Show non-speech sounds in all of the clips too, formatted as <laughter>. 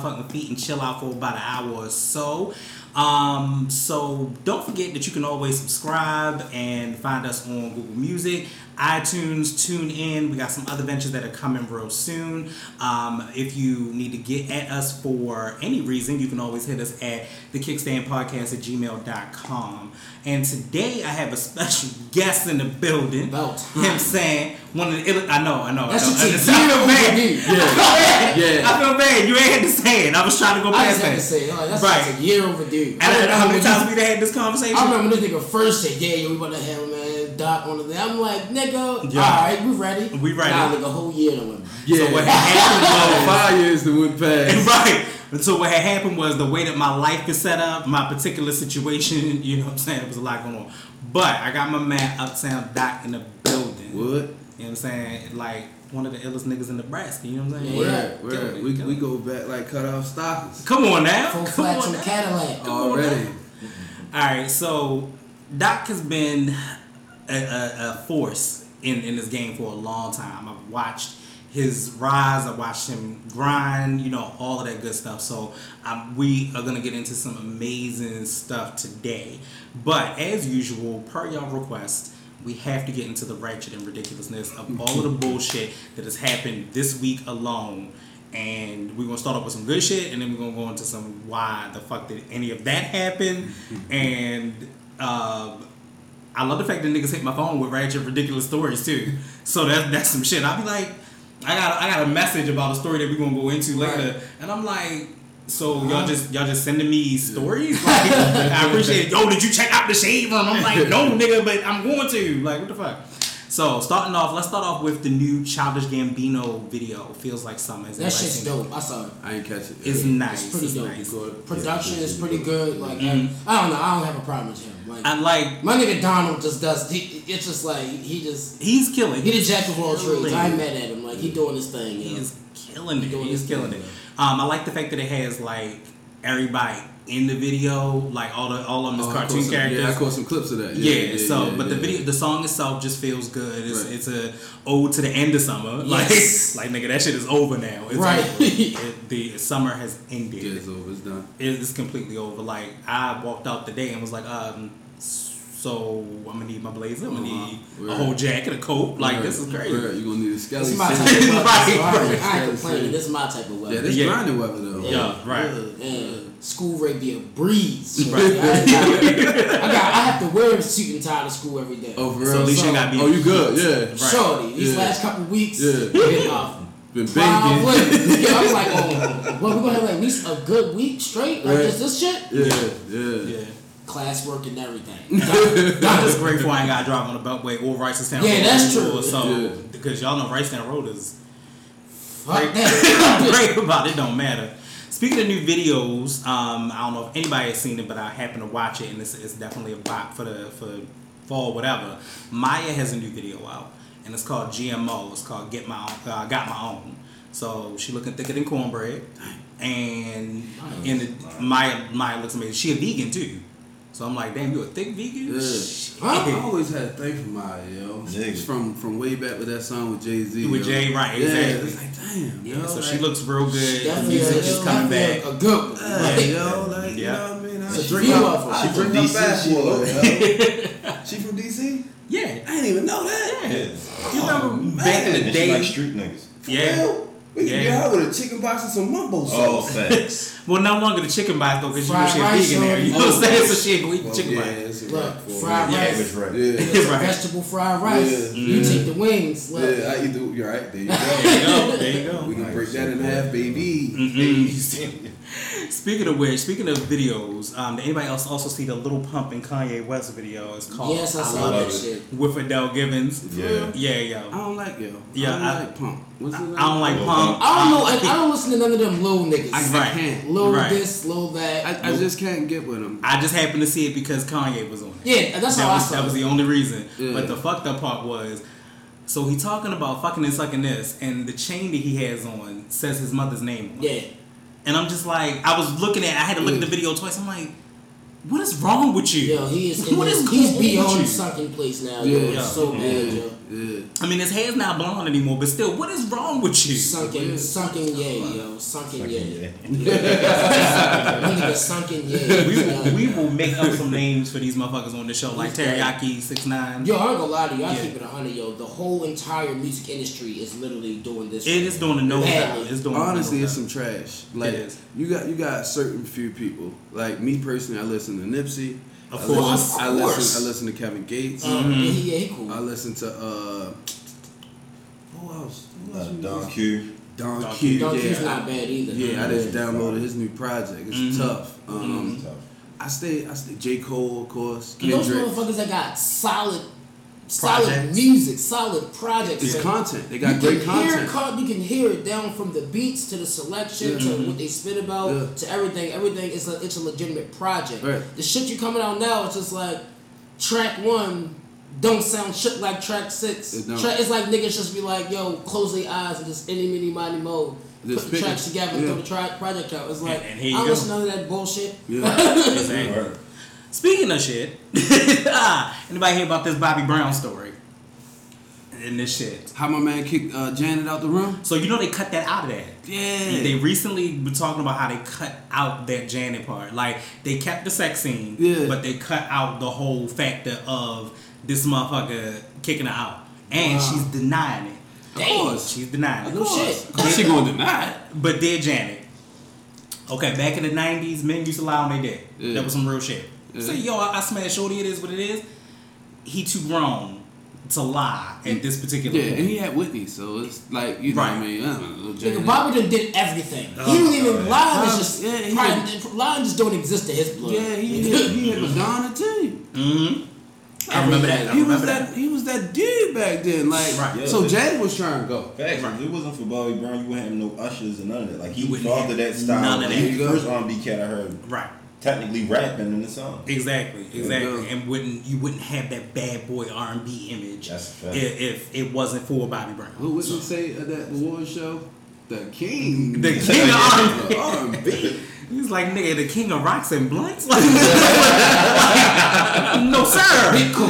motherfucking feet and chill out for about an hour or so. Um, so don't forget that you can always subscribe and find us on Google Music, iTunes, Tune In. We got some other ventures that are coming real soon. Um, if you need to get at us for any reason, you can always hit us at the Kickstand Podcast at gmail.com. And today I have a special guest in the building. About You know what I'm saying? One of the ill- I know, I know. That I know. shit I I feel bad. I bad. Yeah. I feel bad. You ain't had to say it. I was trying to go I past just had to say, like, that's Right. a year overdue. And I don't know how many times we had this conversation. I remember this nigga first said, "Yeah, yo, we about to have man Doc on the thing." I'm like, "Nigga, Yeah. all right, we ready? We ready. Nah, like a whole year done went. by. Yeah. So what happened <laughs> was Five years that went past. <laughs> right. And so what had happened was the way that my life is set up, my particular situation, <laughs> you know what I'm saying, there was a lot going on. But I got my man Uptown Doc in the building. What? You know what I'm saying? Like one of the illest niggas in Nebraska, you know what I'm saying? Yeah. Where? Killing Where? We, we go back like cut off stockings. Come on now. Full Come flats on on the now. Cadillac. Come on Already. now. Alright, so Doc has been a, a, a force in, in this game for a long time. I've watched his rise, I watched him grind, you know, all of that good stuff. So um, we are gonna get into some amazing stuff today. But as usual, per your request, we have to get into the ratchet and ridiculousness of all of the bullshit that has happened this week alone. And we're gonna start off with some good shit, and then we're gonna go into some why the fuck did any of that happen. and um, I love the fact that niggas hit my phone with ratchet ridiculous stories too. So that that's some shit. I'll be like, I got I got a message about a story that we're gonna go into later, Right. and I'm like. So y'all uh-huh. just y'all just sending me stories? Like, I appreciate it. Yo, did you check out the shade room? I'm like, <laughs> no, nigga, but I'm going to. Like, what the fuck? So starting off, let's start off with the new Childish Gambino video. Feels like summer. Has That shit's seen it? dope. I saw it. I ain't catch it. It's nice. It's pretty It's dope. nice. Good. Production is pretty good. Like Mhm. I don't know. I don't have a problem with him. Like And like, my nigga Donald just does. He, it's just like he just he's killing. he the jack of all Killing trades. I it. ain't mad at him. Like he doing his thing. He You know? is killing it. He's killing it. Um, I like the fact that it has like everybody in the video, like all the all of them is Oh, I caught cartoon some- characters. Yeah, I caught some clips of that. Yeah, so yeah, but the video, the song itself just feels good. It's, Right. it's a ode to the end of summer. <laughs> Yes. Like, like nigga, that shit is over now. It's Right. over. <laughs> It- the summer has ended. Yeah, it's over. It's done. It is completely over. Like I walked out the day and was like, um, so I'm gonna need my blazer. I'm gonna Uh-huh. need a whole jacket, a coat. Like Right, this is crazy. right. You gonna need a skelly. <laughs> This is my type of weather. Right, I, right. ain't- I ain't complaining. This is my type of weather. Yeah, this Yeah. grinding weather though. Yeah, right. Yeah, school rate be a breeze. Right. I, got, I got I have to wear a suit and tie to school every day. Oh, for So real. at least you So- gotta be. oh, you good? Yeah. Right. Shorty, these Yeah. last couple weeks, Yeah. been off. Been Five banking. weeks. <laughs> Yeah, I was like, oh, well, we're gonna have like at least a good week straight, like Right. just this shit, Yeah, yeah. Yeah. classwork and everything. I'm just grateful I ain't got to drive on the Beltway or Reisterstown Yeah, Road. Yeah, that's true. anymore, So Yeah. because y'all know Reisterstown Road is Fuck that. <laughs> great about it. Don't matter. Speaking of new videos, um, I don't know if anybody has seen it, but I happen to watch it, and it's, it's definitely a bop for the for fall whatever. Mya has a new video out, and it's called GMO. It's called Get My Own. Uh, Got My Own. So she looking thicker than cornbread, and in the, Mya Mya looks amazing. She a vegan too. So I'm like, damn, you a thick vegan? Yeah. I always had a thing for Mya, yo. Nigga. From from way back with that song with Jay Z. With Jay, right, Yeah, exactly. it's like damn, Yeah, yo. so like, she looks real good. The music a, is coming back. a good one. Yeah, Like, yo, like you know what I mean? I It's a drink view up, of She from DC, she boy, was. <laughs> yo. She from DC? Yeah. I didn't even know that. Yeah. You oh, remember back in the And she like street niggas. yeah. Yo, we can Yeah. get her with a chicken box and some mumbo Oh, sauce. thanks. <laughs> Well, no longer the chicken box though, because you know Fried she a rice vegan there. You know what I'm saying? So she ain't gonna eat the Well, chicken yeah, box. it's a Look, fried her. Yeah, rice. was right. Yeah. It's Right. vegetable fried rice. Yeah. You Mhm. take the wings. Look. Yeah, I eat the. You're right. There you go. There you go. There you go. we go. can break that in half, baby. Mhm. <laughs> Speaking of which, speaking of videos, um, did anybody else also see the Lil Pump and Kanye West video? It's called Yes, I saw Love that it. shit. With Adele Givens. Yeah. Yeah, I don't like yo. Yeah, I don't I- like pump. What's I his name? don't like Lil Pump. I don't know. Um, I, I don't listen to none of them little niggas. I, Right. I can't. Little Right. this, little that. I, I just can't get with him. I just happened to see it because Kanye was on it. yeah, that's that how I was, saw that was it. the only reason. Yeah. But the fucked up part was, so he talking about fucking and sucking this, and the chain that he has on says his mother's name. On it. Yeah. And I'm just like, I was looking at, I had to look at the video twice. I'm like, what is wrong with you? Yo, he is. <laughs> In What his, is he's going on with beyond you? sunken place now. Yeah. Yo, Yeah. it's so bad, yo. Yeah. I mean, his hair's not blonde anymore, but still, what is wrong with you? Sunken, Yeah. sunken yay, yo, sunken yay. Yeah. That sunken yay. we will, we will make up some names for these motherfuckers on the show, like Teriyaki Six Nine. Yo, I ain't gonna lie to you. I Yeah. keep it a hundred, yo. The whole entire music industry is literally doing this. It is doing a no It's doing Honestly, a it's some trash. Like is. you got you got certain few people. Like me personally, I listen to Nipsey. Of I course. listen, I Of course. listen. I listen to Kevin Gates. Um, yeah, he, yeah, cool. I listen to uh. Who else? Who Uh. Don Q. Don, Don Q. Don yeah, Q's I- not bad either. Yeah, I just downloaded his new project. It's Mhm. tough. Um, Tough. I stay. I stay. J Cole, of course. And those motherfuckers that got solid, solid Projects. music, solid projects. It's man. content. They got you great can hear content. co- you can hear it down from the beats to the selection Yeah. to Mm-hmm. what they spit about Yeah. to everything. Everything is a it's a legitimate project. Right. The shit you coming out now, it's just like track one don't sound shit like track six. It don't. Track, it's like niggas just be like, yo, close their eyes and just any mini money mode. Just Put the tracks together and Yeah. throw the track project out. It's like and here you I don't go. listen to none of that bullshit. Yeah. <laughs> Speaking of shit, <laughs> ah, anybody hear about this Bobby Brown story? And this shit. How my man kicked uh, Janet out the room? So you know they cut that out of that. Yeah. They recently been talking about how they cut out that Janet part. Like they kept the sex scene, Yeah. but they cut out the whole factor of this motherfucker kicking her out, and Wow. she's denying it. Of course. She's denying it. Of course she gonna deny it. But did Janet? Okay, back in the '90s, men used to lie on their dick. Yeah. That was some real shit. Yeah. Say, yo, I, I smashed shorty. It is what it is. He too grown to lie at this particular. Yeah, and he had Whitney, so it's like you know what I Right. mean. I don't know, Nigga, Bobby done did everything. Oh, he didn't even God. lie. Is just yeah, he pride- lying just don't exist to his blood. Yeah, he hit, he <laughs> hit Madonna too. Mm-hmm. I remember that. I He was remember that he was that dude back then. Like Right. Yeah, so but- Janet was trying to go. Facts. If it wasn't for Bobby Brown, you wouldn't have no ushers and none of that. Like he You wouldn't fathered that style. none of He that. was the first R&B cat I heard Right. Technically rapping in the song. Exactly, exactly, Yeah. and wouldn't you wouldn't have that bad boy R and B image That's a fact. if, if it wasn't for Bobby Brown. Who would So- you say at that award show? The king. The <laughs> king of R&B. <laughs> R&B. He's like nigga, the king of rocks and blunts. <laughs> Like, no sir. Big <laughs> cool.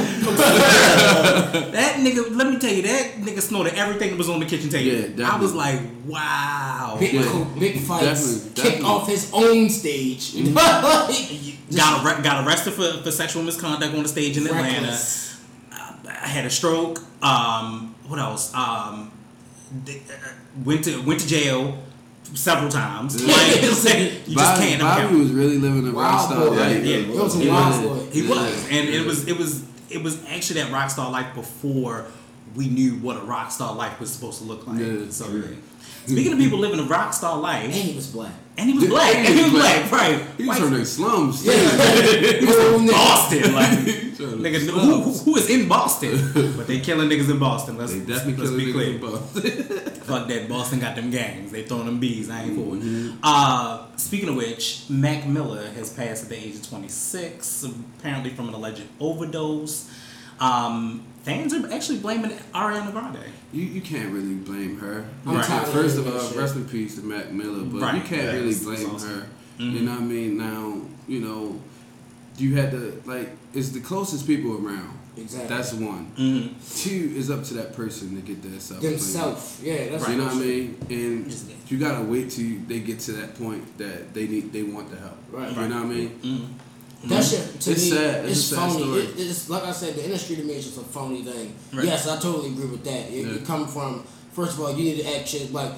That nigga, let me tell you, that nigga snorted everything that was on the kitchen table. Yeah, definitely. I was like, wow. Big Yeah. cool. Big fights. Definitely, Kicked off his own stage. Like, <laughs> Got, arre- got arrested for, for sexual misconduct on the stage in Atlanta. reckless. I had a stroke. Um, what else? Um, th- uh, went to went to jail several times. Like, you just Bobby, can't. Bobby account. was really living a rock star life. Yeah, He was a he wild was. boy. He Yeah. was, and it was it was it was actually that rock star life before we knew what a rock star life was supposed to look like. Yeah. So, speaking of people living a rock star life, And life, he was black. and he was black, and he was <laughs> black, right? He was from the slums. Yeah. Oh, <laughs> nigga. Boston, like <laughs> from the nigga, who, slums. who is in Boston? but they killing niggas in Boston. Let's, They definitely let's killing be clear. in Boston. Fuck that. Boston got them gangs. They throwing them bees. I ain't for it. Mm-hmm. Uh, speaking of which, Mac Miller has passed at the age of 26, apparently from an alleged overdose. Um, fans are actually blaming Ariana Grande. You, you can't really blame her. I'm Right. tired First of all, that shit. rest in peace to Mac Miller, but Right. you can't Yeah, really blame awesome. her. Mhm. You know what I mean? Now, you know, you had to like it's the closest people around. Exactly. That's one. Mm-hmm. Two is up to that person to get their self. Themself. Yeah, that's right. You know what I mean? And you gotta wait till they get to that point that they need they want the help. Right. You know what I mean? Mm-hmm. That shit to It's me, sad. It's it's phony. It, it's like I said, the industry to me is just a phony thing. Right. Yes, I totally agree with that. It, Yeah. it come from first of all, you need to act shit like.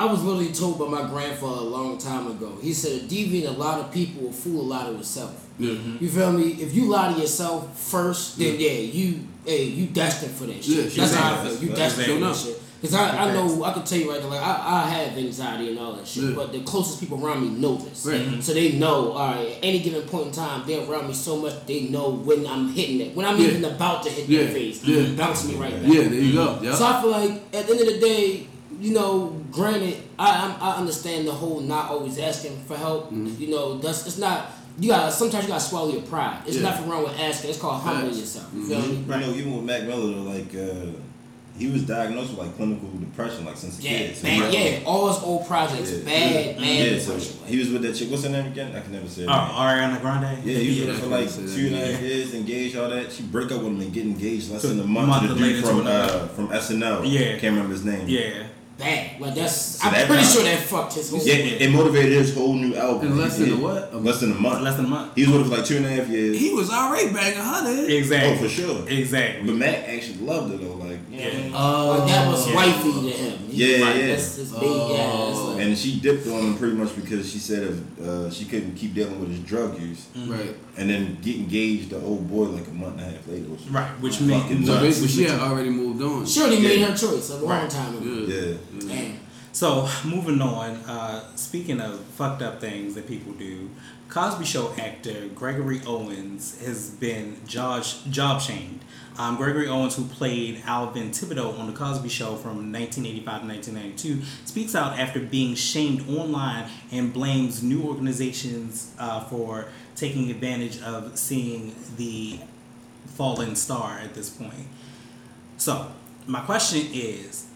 I was literally told by my grandfather a long time ago. He said, "A deviant, a lot of people will fool a lot of himself." Yeah. You feel me? If you lie to yourself first, then yeah, you hey, you destined for that shit. Yeah, That's how I feel. You destined for that shit. Cause I, I know I can tell you right now, like I, I have anxiety and all that shit, Yeah. but the closest people around me know this, Right. so they know. All right, at any given point in time, they're around me so much they know when I'm hitting it, when I'm Yeah. even about to hit Yeah. their face, Yeah. bounce me right back. Yeah, there you go. Yeah. So I feel like at the end of the day, you know, granted, I I'm, I understand the whole not always asking for help. Mm-hmm. You know, that's it's not. You got to sometimes you gotta swallow your pride. It's Yeah. nothing wrong with asking. It's called humbling Facts. yourself. You feel me? You know, even with Mac Miller, like uh, he was diagnosed with like clinical depression like since a Yeah, kid. So bad, he- yeah, all his old projects, Yeah. bad, bad Yeah, so he was with that chick. What's her name again? I can never say. Her Oh, name. Ariana Grande. Yeah, he was with Yeah, her for like can two and a half years, engaged, all that. She break up with him and get engaged less To- than a month, month to the dude from uh, from SNL. Yeah. can't remember his name. Yeah. Bad. Like that's, So I'm that pretty time- sure that fucked his whole. Yeah, it, it motivated his whole new album. In less than a what? A- less than a month. Less than a month. He was with her for like two and a half years. He was already banging her then. Exactly. Oh, for sure. Exactly. But Mac actually loved it though. Like, you know what I mean? Oh, Like, that was Yeah. wifey to him. He- Yeah, like, yeah. That's his big, yeah. It's like, and she dipped on him pretty much because she said if, uh, she couldn't keep dealing with his drug use, right. and then get engaged the old boy like a month and a half later. Which Right, which fucking means- So nuts. basically, she had already moved on. she already made her choice a long Right. time ago. Yeah. Yeah. So moving on, uh, speaking of fucked up things that people do, Cosby Show actor Gregory Owens has been job job shamed. Um, Gregory Owens, who played Alvin Tibideaux on the Cosby Show from 1985 to 1992, speaks out after being shamed online and blames new organizations uh, for taking advantage of seeing the fallen star at this point. So my question is,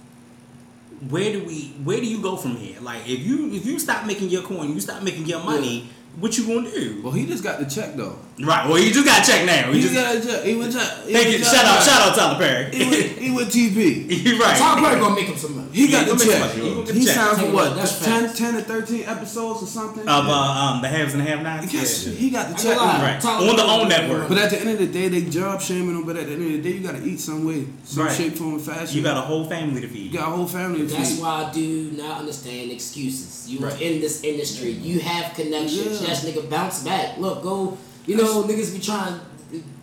where do we where do you go from here? Like if you if you stop making your coin, you stop making your money, what you gonna do? Well, he just got the check though. Right. Well, you just got to check now. He You just just got a check. He went check. thank went you. check. Shout out, shout out Tyler Perry. He went, he went TP. <laughs> You're right. Tom Perry gonna make him some money. He got the check. some money. You gonna He signed for what? That's 10, 10 to 13 episodes or something? of uh, um the haves and the have-nots. Yes, Yeah. he got the check. ain't gonna lie, Right. Tyler On the own network. But at the end of the day, they job shaming him. But at the end of the day, you got to eat some way, some Right. shape, form, and fashion. You got a whole family to feed. You got a whole family to That's feed. That's why I do not understand excuses. You Right. are in this industry. You have connections. Yeah. Yes, nigga, bounce back. Look, go. You know, niggas be trying.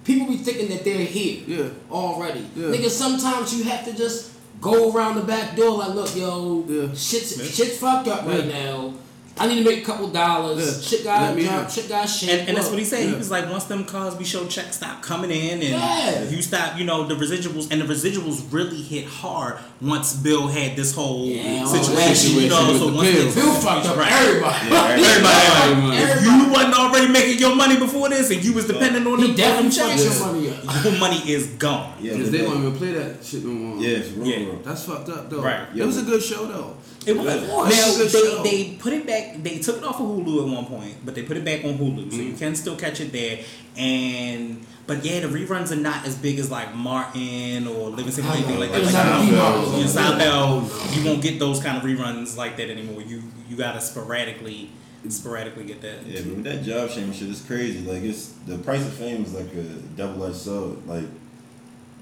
People be thinking that they're here Yeah. already. Yeah. Nigga, sometimes you have to just go around the back door. Like, look, yo, Yeah. shit's Yeah. shit's fucked up right now. I need to make a couple dollars. Yeah. Shit got Let me drop. Shit got shit. And, and that's what he said. He was like, once them Cosby Show checks stop coming in, and Yeah. you stop, you know, the residuals, and the residuals really hit hard once Bill had this whole Yeah, all that situation. You know, situation so the once pills. they- Bill fucked up Right. everybody. Yeah, <laughs> Everybody, Everybody. if you wasn't already making your money before this, and you was depending on He them definitely them checks, your money up. your money is gone. Yeah, Because they that- don't even play that shit no more. Yeah, for real. Yeah. bro. That's fucked up though. Right. It was a good show though. It was. Now was a good show. they, they put it back. They took it off of Hulu at one point, but they put it back on Hulu, so Mm-hmm. you can still catch it there. And but yeah, the reruns are not as big as like Martin or Living Single I anything like that. It's Like, not you know, Seinfeld. you know, you won't get those kind of reruns like that anymore. You you gotta sporadically sporadically get that. Yeah, but that job shame shit, it's crazy. Like it's the price of fame is like a double edged sword. Like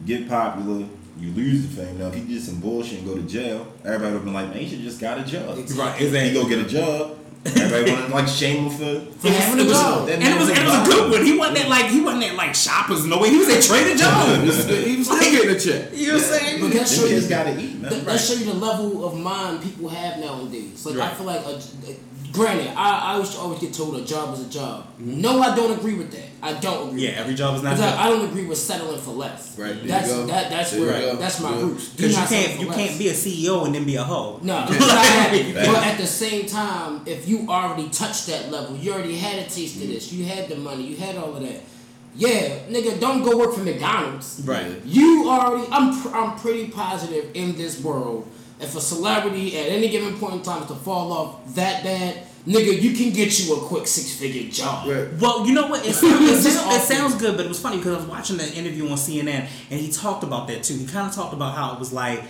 get popular, you lose the fame. Now if he did some bullshit and go to jail, everybody would have been like, man, he should just got a job. Right, He exactly. go get a job. Everybody want to like shame him for For having a It was- job. and it was and it was a good one. He wasn't at like he wasn't at like shoppers no way. He was at Trader <laughs> He Joe's. he was still getting a check. You know what I'm saying? But that Them show you gotta eat, man. That, that show you the level of mind people have nowadays. Like I feel like, a, a- granted, I, I used to always get told a job is a job. Mm-hmm. No, I don't agree with that. I don't agree. Yeah, with every job is that. not. 'Cause good. I, I don't agree with settling for less. Right, there you That's go. that. That's There you where go. that's my Yeah. roots. Because you can't you less. can't be a CEO and then be a hoe. No, <laughs> <laughs> Like, it's not happening. Facts. but at the same time, if you already touched that level, you already had a taste of mm-hmm. this, you had the money, you had all of that. Yeah, nigga, don't go work for McDonald's. Right. You already, I'm, pr- I'm pretty positive in this world. If a celebrity at any given point in time is to fall off that bad, nigga, you can get you a quick six figure job. Right. Well, you know what? It, <laughs> sounds, it, sounds, it sounds good, but it was funny because I was watching the interview on CNN and he talked about that too. He kind of talked about how it was like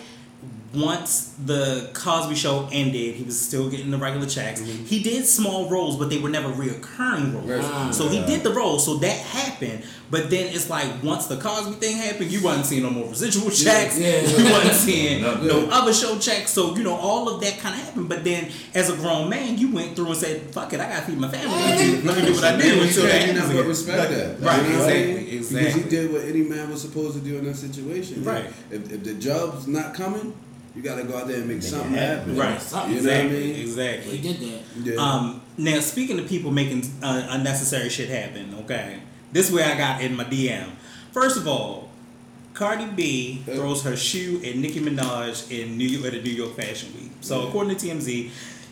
once the Cosby Show ended, he was still getting the regular checks. He did small roles, but they were never reoccurring roles. Right. Ah. So he did the role, so that happened. But then it's like once the Cosby thing happened, you wasn't seeing no more residual checks. Yeah. <laughs> You wasn't seeing <laughs> No. no other show checks. So you know all of that kind of happened. But then as a grown man, you went through and said, "Fuck it, I gotta feed my family. Let me, let me do what I do You until that can't happens not again." respect that. Right, You know what exactly. Because he did what any man was supposed to do in that situation. Right. If, if the job's not coming, you got to go out there and make Make something happen. happen. Right. Something. You know what I Exactly. He did that. Yeah. Um, now speaking of people making uh, unnecessary shit happen, okay, this is where I got in my DM. First of all, Cardi B Yeah. throws her shoe at Nicki Minaj in New York at a New York Fashion Week. So Yeah. according to TMZ,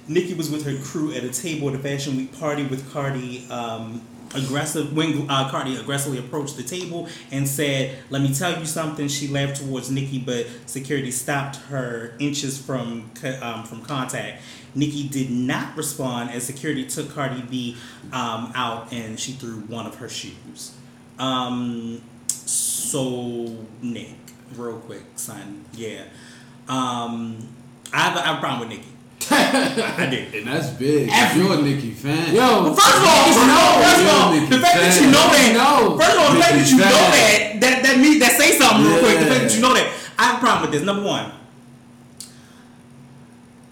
Nicki was with her crew at a table at a Fashion Week party with Cardi um, aggressive when uh, Cardi aggressively approached the table and said, "Let me tell you something." She laughed towards Nikki, but security stopped her inches from um, from contact. Nikki did not respond as security took Cardi B um, out and she threw one of her shoes. Um, so Nick, real quick, son, yeah. Um, I have, a, I have a problem with Nikki. I do. <laughs> And that's big. Every- You're a Nicki fan. Yo, first of all, niggas no, know. first of all, the fact that you know that, No. first of all, the fact that Nicki you know fan. that, that that means that say something real quick. The fact that you know that, I have a problem with this. Number one,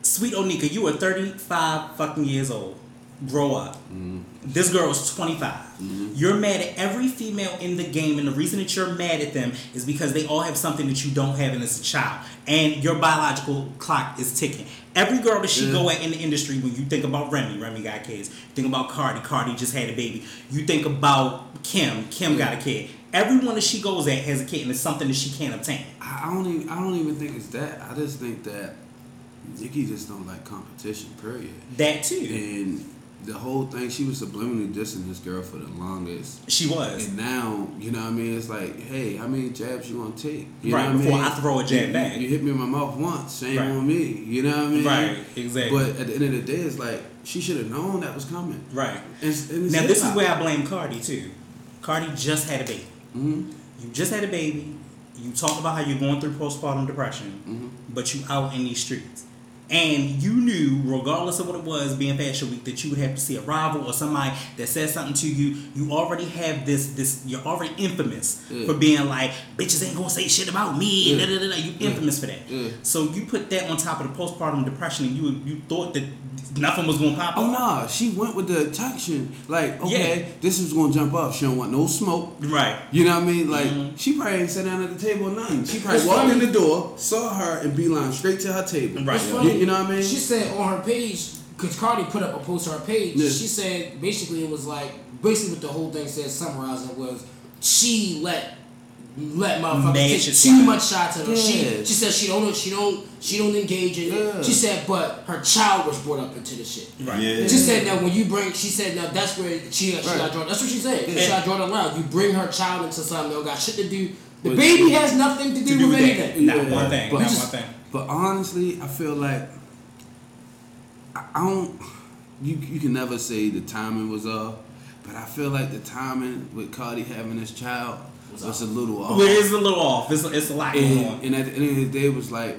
Sweet Onika, you are 35 fucking years old. Grow up. This girl is 25. You're mad at every female in the game, and the reason that you're mad at them is because they all have something that you don't have, and it's a child. And your biological clock is ticking. Every girl that she Yeah. go mm. at in the industry, when you think about Remy, Remy got kids. You think about Cardi, Cardi just had a baby. You think about Kim, Kim got a kid. Everyone that she goes at has a kid, and it's something that she can't obtain. I I don't even. I don't even think it's that. I just think that Nicki just don't like competition. Period. That too. And the whole thing, she was subliminally dissing this girl for the longest. She was. And now, you know what I mean? It's like, hey, how many jabs you gonna take? You Right, know what before I, mean? I throw a jab you, back. You hit me in my mouth once, shame Right. on me. You know what I mean? Right, exactly. But at the end of the day, it's like she should have known that was coming. Right. And, and Now this is where I blame Cardi too. Cardi just had a baby. Mhm. You just had a baby. You talk about how you're going through postpartum depression, Mm-hmm. but you out in these streets. And you knew, regardless of what it was, being Fashion Week, that you would have to see a rival or somebody that said something to you. You already have this, this. You're already infamous Yeah. for being like, bitches ain't gonna say shit about me. Yeah. Da, da, da. You infamous for that. So you put that on top of the postpartum depression, and you you thought that nothing was gonna pop up. Oh up. nah, she went with the attraction. Like, okay, Yeah. this is gonna jump up. She don't want no smoke. Right. You know what I mean? Like Mhm. she probably ain't sat down at the table or nothing. She probably It's walked funny. in the door, saw her, and beeline straight to her table. Right. It's You, funny. you know what I mean? She said on her page, because Cardi put up a post on her page. Yeah. She said basically it was like basically what the whole thing said summarizing was she let let motherfuckers Mad take too much shots at her. She she said she don't she don't she don't engage in Yeah. it. She said but her child was brought up into the shit. Right. Yeah. She said that when you bring, she said now that's where she, she Right. got drawn. That's what she said. She got drawn a line. You bring her child into something that got shit to do. The But- baby has nothing to do, To do with with anything. that. Not Yeah. one thing. But Not just- one thing. But honestly, I feel like I, I don't. You you can never say the timing was off, but I feel like the timing with Cardi having this child Was was, off. a little off. Well, it's a little off. It's, it's a lot going on. And, and at the end of the day, it was like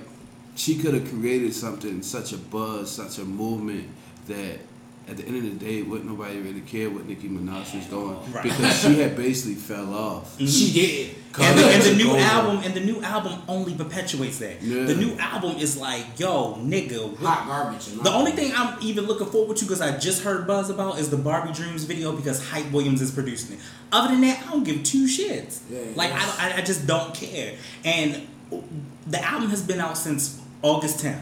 she could have created something, such a buzz, such a movement that at the end of the day, wouldn't nobody really care what Nicki Minaj was doing Right. because she had basically fell off. Mm-hmm. She did. And the, and the new over. album and the new album only perpetuates that. Yeah. The new album is like, yo, nigga. what- Hot garbage. in my The only thing I'm even looking forward to because I just heard buzz about is the Barbie Dreams video because Hype Williams is producing it. Other than that, I don't give two shits. Yeah, like I, yes. I, I just don't care. And the album has been out since August 10th.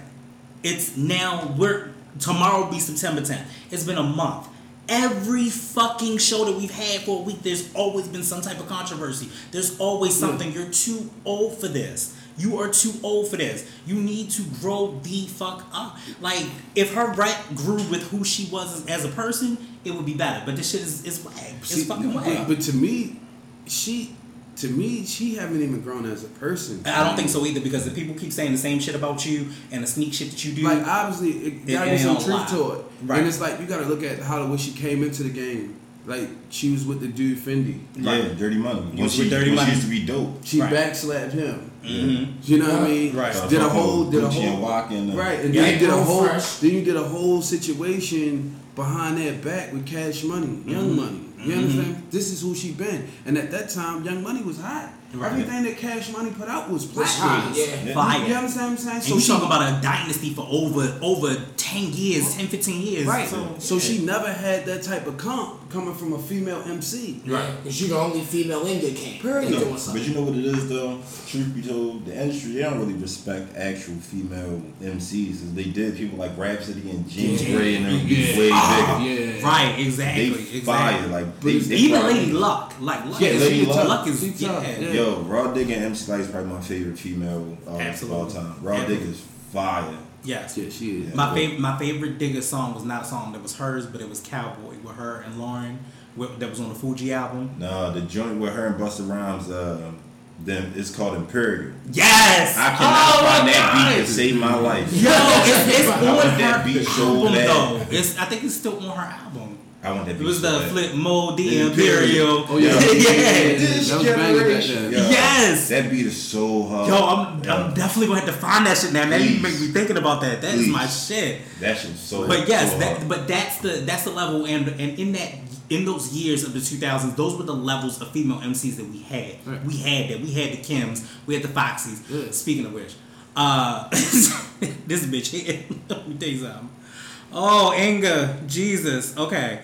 It's now we're tomorrow will be September 10th. It's been a month. Every fucking show that we've had for a week, there's always been some type of controversy. There's always something. You're too old for this. You are too old for this. You need to grow the fuck up. Like, if her rap grew with who she was as, a person, it would be better. But this shit is, is whack. It's See, fucking but, but to me, she, to me, she haven't even grown as a person. I don't think so either because the people keep saying the same shit about you and the sneak shit that you do. Like obviously, it It gotta be ain't some truth lie. to it. Right. And it's like you gotta look at how the way she came into the game. Like she was with the dude Fendi. Yeah, Dirty Money. When she, with Dirty when Money. she used to be dope. She Right. backslapped him. Mhm. You know what I mean? Right. Started Did a whole, did a Gucci and whole, walking. and- right, and Yeah, then you did a whole, Fresh. then you did a whole situation behind that back with Cash Money, Young Mhm. Money. You Mhm. understand? This is who she been, and at that time, Young Money was hot. Right. Everything that Cash Money put out was Was hot, platinum. yeah. Yeah. Fire. You understand what I'm saying? And So you she talking about a dynasty for over over 10 years, 10, 15 years. Right. So, So, yeah. she never had that type of comp coming from a female MC. Right. Because you're the only female in the camp. Period. No, but you know what it is though. Truth be told, the industry they don't really respect actual female MCs as they did people like Rapsody and James Yeah. Gray and them be Yeah. way Ah, bigger. yeah. Right, They exactly. fire exactly. like they, they Even probably- Lady Luck. Like, Luck Yeah, is, Lady Luck. Luck is, She tough, yeah. Yeah. Yo, Rah Digga and MC Lyte is probably my favorite female artist of all time. Rah Absolutely. Digga is fire. Yes. Yeah, she is. My favorite, my favorite Digga song was not a song that was hers, but it was Cowboy with her and Lauryn. Wh- That was on the Fugee album. No, the joint with her and Busta Rhymes, uh, them it's called Imperial. Yes. I cannot Oh my find that beat God. to save my life. Yo, it's, it's <laughs> on want that her beat so album bad. though. It's I think it's still on her album. I want that It beat was the bad. Flip Mode the The Imperial. Imperial. Oh yeah, yeah. <laughs> This that was banging back generation. then. Yo, Yes. That beat is so hard. Yo, I'm, Yo, I'm definitely gonna have to find that shit now. Now you make me thinking about that. That is Please. my shit. That shit was so But yes, so that, hard. but that's the that's the level, and and in that in those years of the 2000s, those were the levels of female MCs that we had. Right. We had that. We had the Kims. We had the Foxies. Yeah. Speaking of which, uh, <laughs> this bitch here. <laughs> Let me tell you something. Oh, Inga, Jesus. Okay.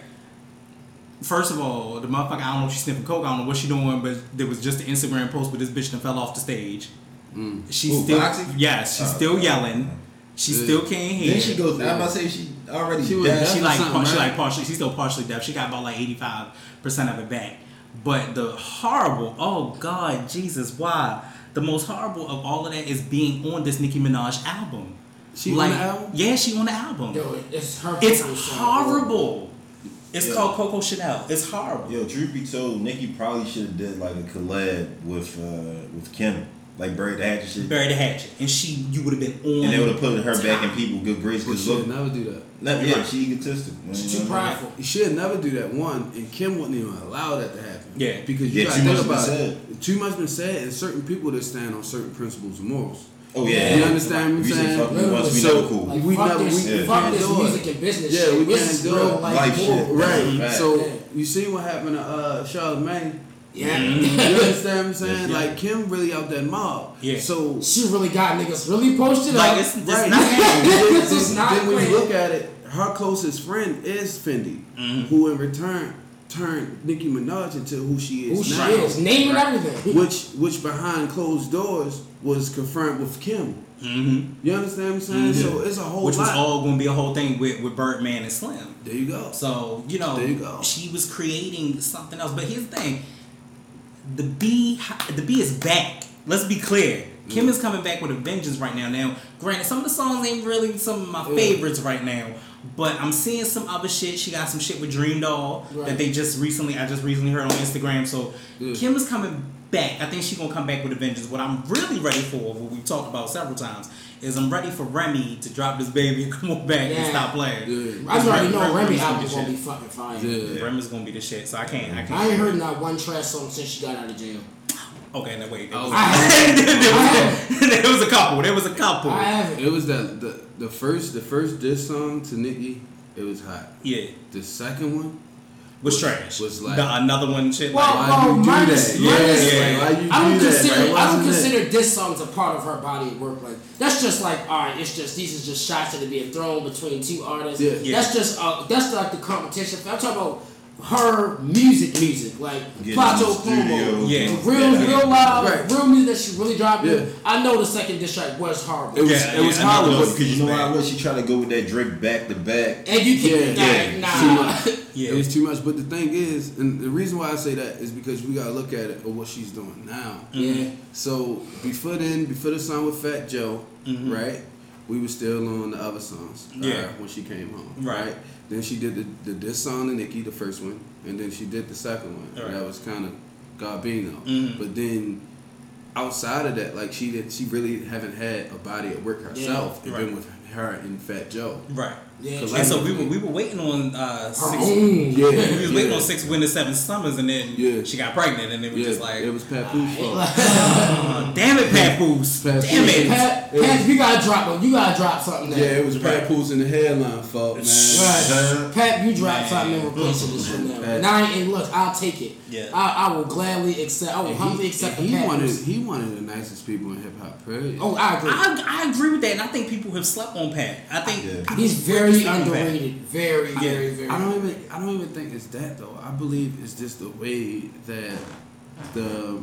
First of all, the motherfucker, I don't know if she's sniffing coke, I don't know what she doing, but there was just an Instagram post with this bitch that fell off the stage. Mm. She's Who, still, Foxy? yes, she's Oh, still okay. yelling. She Yeah. still can't hear. Then she goes. I'm about to say she already She was deaf. she like something, par- she like partially she's still partially deaf. She got about like eighty five percent of it back. But the horrible, oh God, Jesus, why? The most horrible of all of that is being on this Nicki Minaj album. She on the album? Yeah, she on the album. Yo, it's her. it's vocal horrible. It's Yeah. called Coco Chanel. It's horrible. Yo, truth be told, Nicki probably should have did like a collab with uh with Kim, like Bury the Hatchet shit, Bury the hatchet, and she you would have been on. and they would have put her back in people good grace But because she look, would never do that. no, yeah, she egotistic. man, She's too know what prideful. You should never do that. One, and Kim wouldn't even allow that to happen. Yeah. because you Yeah, got too to much think been about said. it. Too much been said, and certain people that stand on certain principles and morals. Oh yeah, You understand what I'm We say saying? fuck me once, we So- cool. Like, We fuck never- this, we- yeah. fuck can't this do music and business Yeah, shit. we this can't is do real it. life, Life shit. Right. Right. So Yeah. you see what happened to uh, Charlamagne. Yeah. You <laughs> understand what I'm saying? Yeah. Like Kim really out that mob. Yeah. So She really got niggas really posted Like, up. it's- it's right. not- <laughs> then, This is not then when you look at it, her closest friend is Fendi, Mm-hmm. who in return turned Nicki Minaj into who she is Who she now. is, name and everything. Which which behind closed doors was confirmed with Kim. Mhm. You understand what I'm saying? So it's a whole Which was all going to be a whole thing with with Birdman and Slim. there you go. So you know, There you go. she was creating something else. But here's the thing: the B, the B is back. Let's be clear. Kim Mm. is coming back with a vengeance right now. Now, granted, some of the songs ain't really some of my Yeah. favorites right now, but I'm seeing some other shit. She got some shit with Dream Doll Right. that they just recently. I just recently heard on Instagram. So Yeah. Kim is coming back. I think she's gonna come back with a vengeance. What I'm really ready for, what we've talked about several times, is I'm ready for Remy to drop this baby and <laughs> come on back and Yeah. stop playing. Yeah. I already know Remy- Remy Remy's gonna album's be gonna be fucking fire. Yeah. Rem is gonna be the shit, so I can't. I can't. I ain't heard not one trash song since she got out of jail. Okay, no wait. There Oh. was, <laughs> I <laughs> haven't. There was a couple. There was a couple. It was that the the first the first diss song to Nicki, it was hot. Yeah, The second one, was Was- trash. was like- the, another one shit. Well, like, why well, you do minus- that? minus- yeah, yeah. why you I don't do that? consider Like, I don't wasn't it- consider this songs a part of her body of work. Like that's just like all right, it's just these are just shots that are being thrown between two artists. Yeah. Yeah. That's just uh, that's like the competition. I'm talking about her music, music like Getting Plato in the studio. Como, Yeah. real, Yeah. real loud, Right. real music that she really dropped. in. Yeah. I know the second diss track was horrible, It was Yeah, it was yeah, Hollywood. another Because you know why was she trying to go with that Drake back to back? and you Yeah, can yeah. like, Too nah. Yeah. It was too much. But the thing is, and the reason why I say that is because we gotta look at it of what she's doing now. yeah. So before then, before the song with Fat Joe, right? We were still on the other songs. uh, Yeah. when she came home. Right. Right. Then she did the, the this song to Nicki, the first one, and then she did the second one. Right. That was kind of Garbino. Mhm. But then outside of that, like she did, she really haven't had a body at work herself. Yeah. and been Right. with her and Fat Joe. right. Yeah, And so we were we were waiting on uh, six. own. Yeah. We was waiting yeah. on six winter seven summers, and then Yeah. she got pregnant, and it was Yeah, just like, it was Papoose fault. <laughs> uh, damn it, Papoose, Papoose. damn it. Pat, Pat, you gotta drop you gotta drop something. There. Yeah, it was Papoose in the headline fault, man. Right. Pat, you drop something and replace this from there. Pat. And I and look, I'll take it. Yeah. I, I will gladly accept. I will humbly He, accept the he Pat. wanted he wanted the nicest people in hip hop. Period. Oh, I agree. I, I agree with that, and I think people have slept on Pat. I think Yeah. He's have very slept on Pat. underrated. Very, very, very. I don't even I don't even think it's that though. I believe it's just the way that the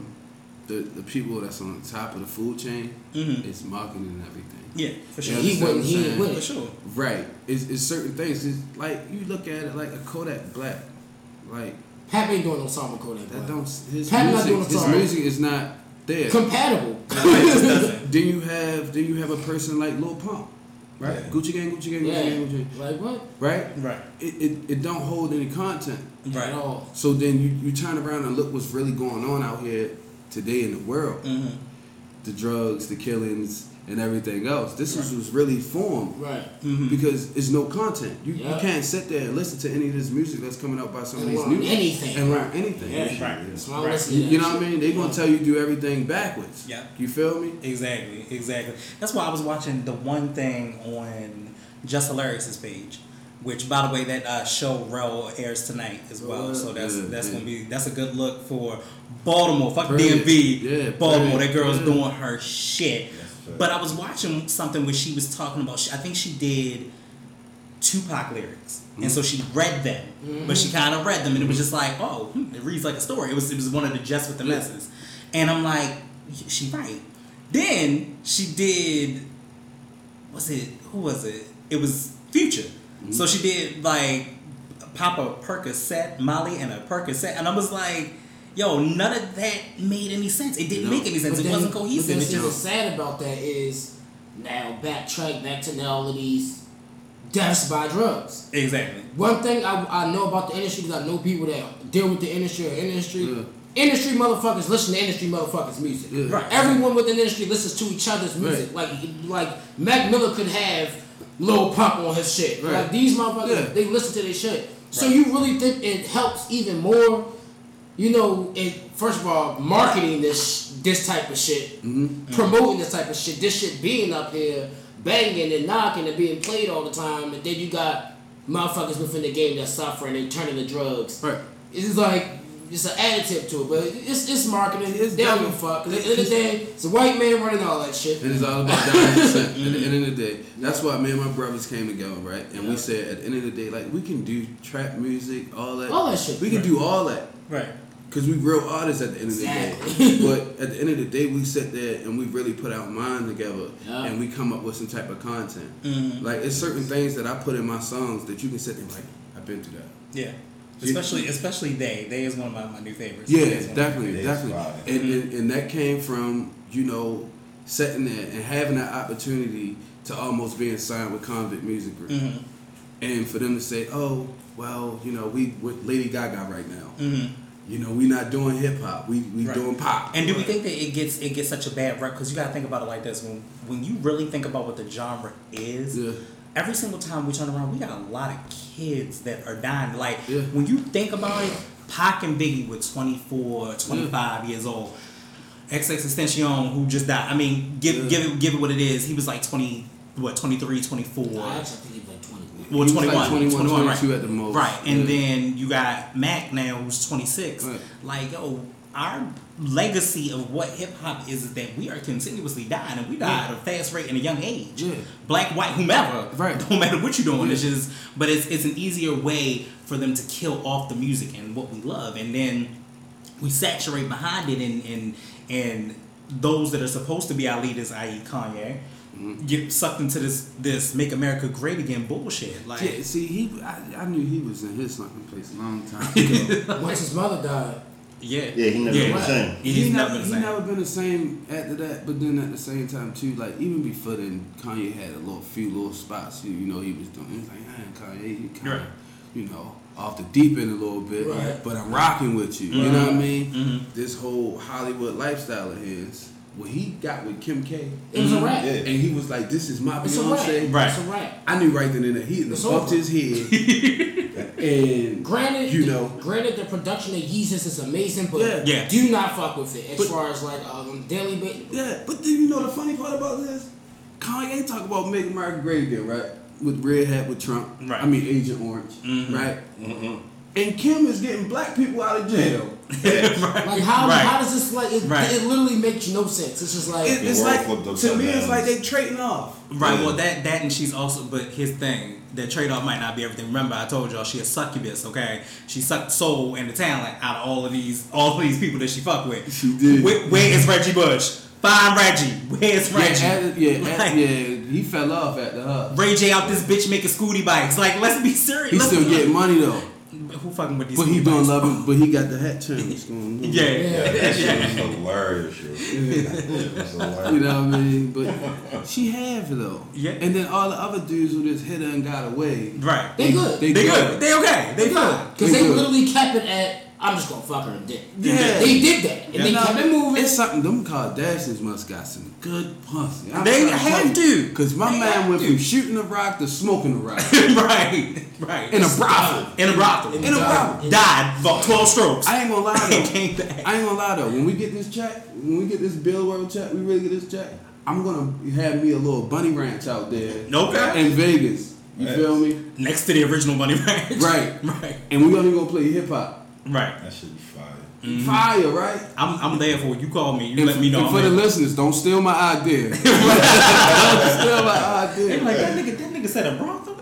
the, the people that's on the top of the food chain Mhm. is marketing and everything. Yeah, for sure. Yeah, he understand wouldn't. He ain't for sure. Right. It's, it's certain things. It's like you look at it like a Kodak Black. Like Pat ain't doing no song with Kodak. that Black. don't his not music doing a his music is not there. Compatible. Then you have then you have a person like Lil Pump. Right? Yeah. Gucci gang, Gucci gang, Gucci gang, Gucci gang, Like what? right? Right. It, it, it don't hold any content. At all. So then you, you turn around and look what's really going on out here today in the world. Mm-hmm. The drugs, the killings, and everything else. This is was really formed Right. Mm-hmm. because it's no content. You, Yeah. you can't sit there and listen to any of this music that's coming out by some of these new anything. and learn anything. Yeah. Right. That's Right. You, you know what I mean? They're gonna tell you do everything backwards. Yeah. You feel me? Exactly, exactly. That's why I was watching the one thing on Jess Hilarious's page, which by the way that uh, show Rel airs tonight as well. Oh, So that's yeah, that's yeah. gonna be that's a good look for Baltimore. Fuck Brilliant. DMV. Yeah, Baltimore. That girl's Yeah. doing her shit. Fair. But I was watching something where she was talking about. I think she did Tupac lyrics, and so mm. she read them, but she mm-hmm. kind of read them, and it was just like, oh, hmm, it reads like a story. It was it was one of the Just with the Yeah. Messes, and I'm like, she right. Then she did, was it who was it? It was Future. So mm-hmm. she did like pop a Percocet, Molly, and a Percocet, and I was like. Yo, none of that made any sense. It didn't No. make any sense. But It wasn't But cohesive. then It what's just sad about that is now backtrack back to now all of these deaths by drugs. exactly. One thing I, I know about the industry because I know people that deal with the industry or industry. Yeah. Industry motherfuckers listen to industry motherfuckers music. Yeah. Right. Everyone within the industry listens to each other's music. Like like Mac Miller could have Lil Pump on his shit. Right. Like these motherfuckers, Yeah. they listen to their shit. Right. So you really think it helps even more? You know, it first of all, marketing this this type of shit, Mm-hmm. promoting this type of shit, this shit being up here, banging and knocking and being played all the time, and then you got motherfuckers within the game that suffer and they turn into drugs. Right. It's like it's an additive to it, but it's it's marketing. It's they don't give a definitely- fuck. 'Cause At the end of the day, it's a white man running all that shit. And it's all about dying <laughs> percent at the end of the day. That's why me and my brothers came together, right? And we said at the end of the day, like we can do trap music, all that. All that shit. We can do all that. Right. Cause we real artists at the end of the day. <laughs> but at the end of the day, we sit there and we really put our mind together Yeah. and we come up with some type of content. Mhm. Like it's certain things that I put in my songs that you can sit there and like, I've been through that. Yeah. You- Especially, especially they. They is one of my, my new favorites. Yeah, They is one of my definitely, It is definitely. fire. And, and and that came from you know sitting there and having that opportunity to almost being signed with Konvict Muzik Group, Mhm. and for them to say, oh well, you know we with Lady Gaga right now. Mhm. You know we're not doing hip hop, we we Right. doing pop. And do we think that it gets it gets such a bad rep? Because you gotta think about it like this: when when you really think about what the genre is, Yeah. every single time we turn around, we got a lot of kids that are dying. Like Yeah. when you think about it, Pac and Biggie were 24, 25 years old. XXXTentacion, who just died. I mean, give Yeah. give it give it what it is. He was like 20, what 23, 24. I actually think he's like twenty. Well, He was 21, like 21, 21, right. at the most. Right, and Yeah. then you got Mac now, who's 26. Right. Like, yo, our legacy of what hip hop is is that we are continuously dying, and we die at a fast rate in a young age. Yeah. Black, white, whomever. Right. <laughs> Don't matter what you're doing. It's just, but it's it's an easier way for them to kill off the music and what we love, and then we saturate behind it, and and and those that are supposed to be our leaders, i.e., Kanye. Mm-hmm. Get sucked into this this make America great again bullshit. Like Yeah, see, he I, I knew he was in his sunken place a long time <laughs> ago. Once his mother died, Yeah. Yeah, he never been the same. He's he never never, been the he same. never been the same after that. But then at the same time too, like even before then, Kanye had a little few little spots. You, you know, he was doing. He was like, man, Kanye, you kind of, Right. you know, off the deep end a little bit. Right. But I'm rocking with you. You know what I mean? Mhm. This whole Hollywood lifestyle of his. When he got with Kim K, it was a wrap. Yeah. and he was like, "This is my It's a Beyonce." wrap. Right. It's a wrap. I knew right then and there he had It's bumped over. his head, <laughs> and Granted, You the- know. granted the production of Yeezus is amazing, but Yeah. Yeah. do not fuck with it as But- far as like um, daily basis. Yeah, but do you know the funny part about this? Kanye talk about making America great again, right? With Red Hat with Trump. Right. I mean Agent Orange, Mhm. right? Mm-hmm. And Kim is getting black people out of jail. <laughs> Like <laughs> how Right. how does this like it, Right. it literally makes no sense. It's just like It, it's like to upside me, it's like they trading off. Right. Well, that that and she's also, but his thing, the trade off might not be everything. Remember, I told y'all she a succubus. Okay, she sucked the soul and the talent out of all of these all of these people that she fuck with. She did. Where, where is Reggie Bush? Find Reggie. Where's Yeah, Reggie? at- yeah, at- Like, yeah. He fell off after her. Ray J out this bitch making scooty bikes. Like, let's be serious. He's Let's still getting money though. Who fucking with these. But he people. doing loving. But he got the hat challenge going. on. Yeah, Yeah, yeah, that shit yeah. was hilarious, yo. It was hilarious. You know what I mean? But <laughs> she have though. Yeah. And then all the other dudes who just hit her and got away. Right. They good. They, They good. They okay. They fine. Because They they literally kept it at, I'm just gonna fuck her and dick. Yeah. They did that. And they You know, kept it moving. It's something. Them Kardashians must got some good pussy. I'm They trying to have to. Cause my They man went to. from shooting a rock to smoking a rock <laughs> right. Right. in a brothel. In a brothel. In a brothel. Died about twelve strokes. I ain't gonna lie and <laughs> though. came back. I ain't gonna lie though. When we get this check, when we get this Bill World check, we really get this check. I'm gonna have me a little bunny ranch out there Okay. in Vegas. You Yes. feel me? Next to the original bunny Ranch. Right. <laughs> Right. And we only gonna go play hip hop. Right. That should be fire. Fire, right? I'm, I'm there for you. Call me. You And, let me know. and for the listeners, don't steal my idea. <laughs> don't steal my They idea. like that nigga. That nigga said a brothel. <laughs>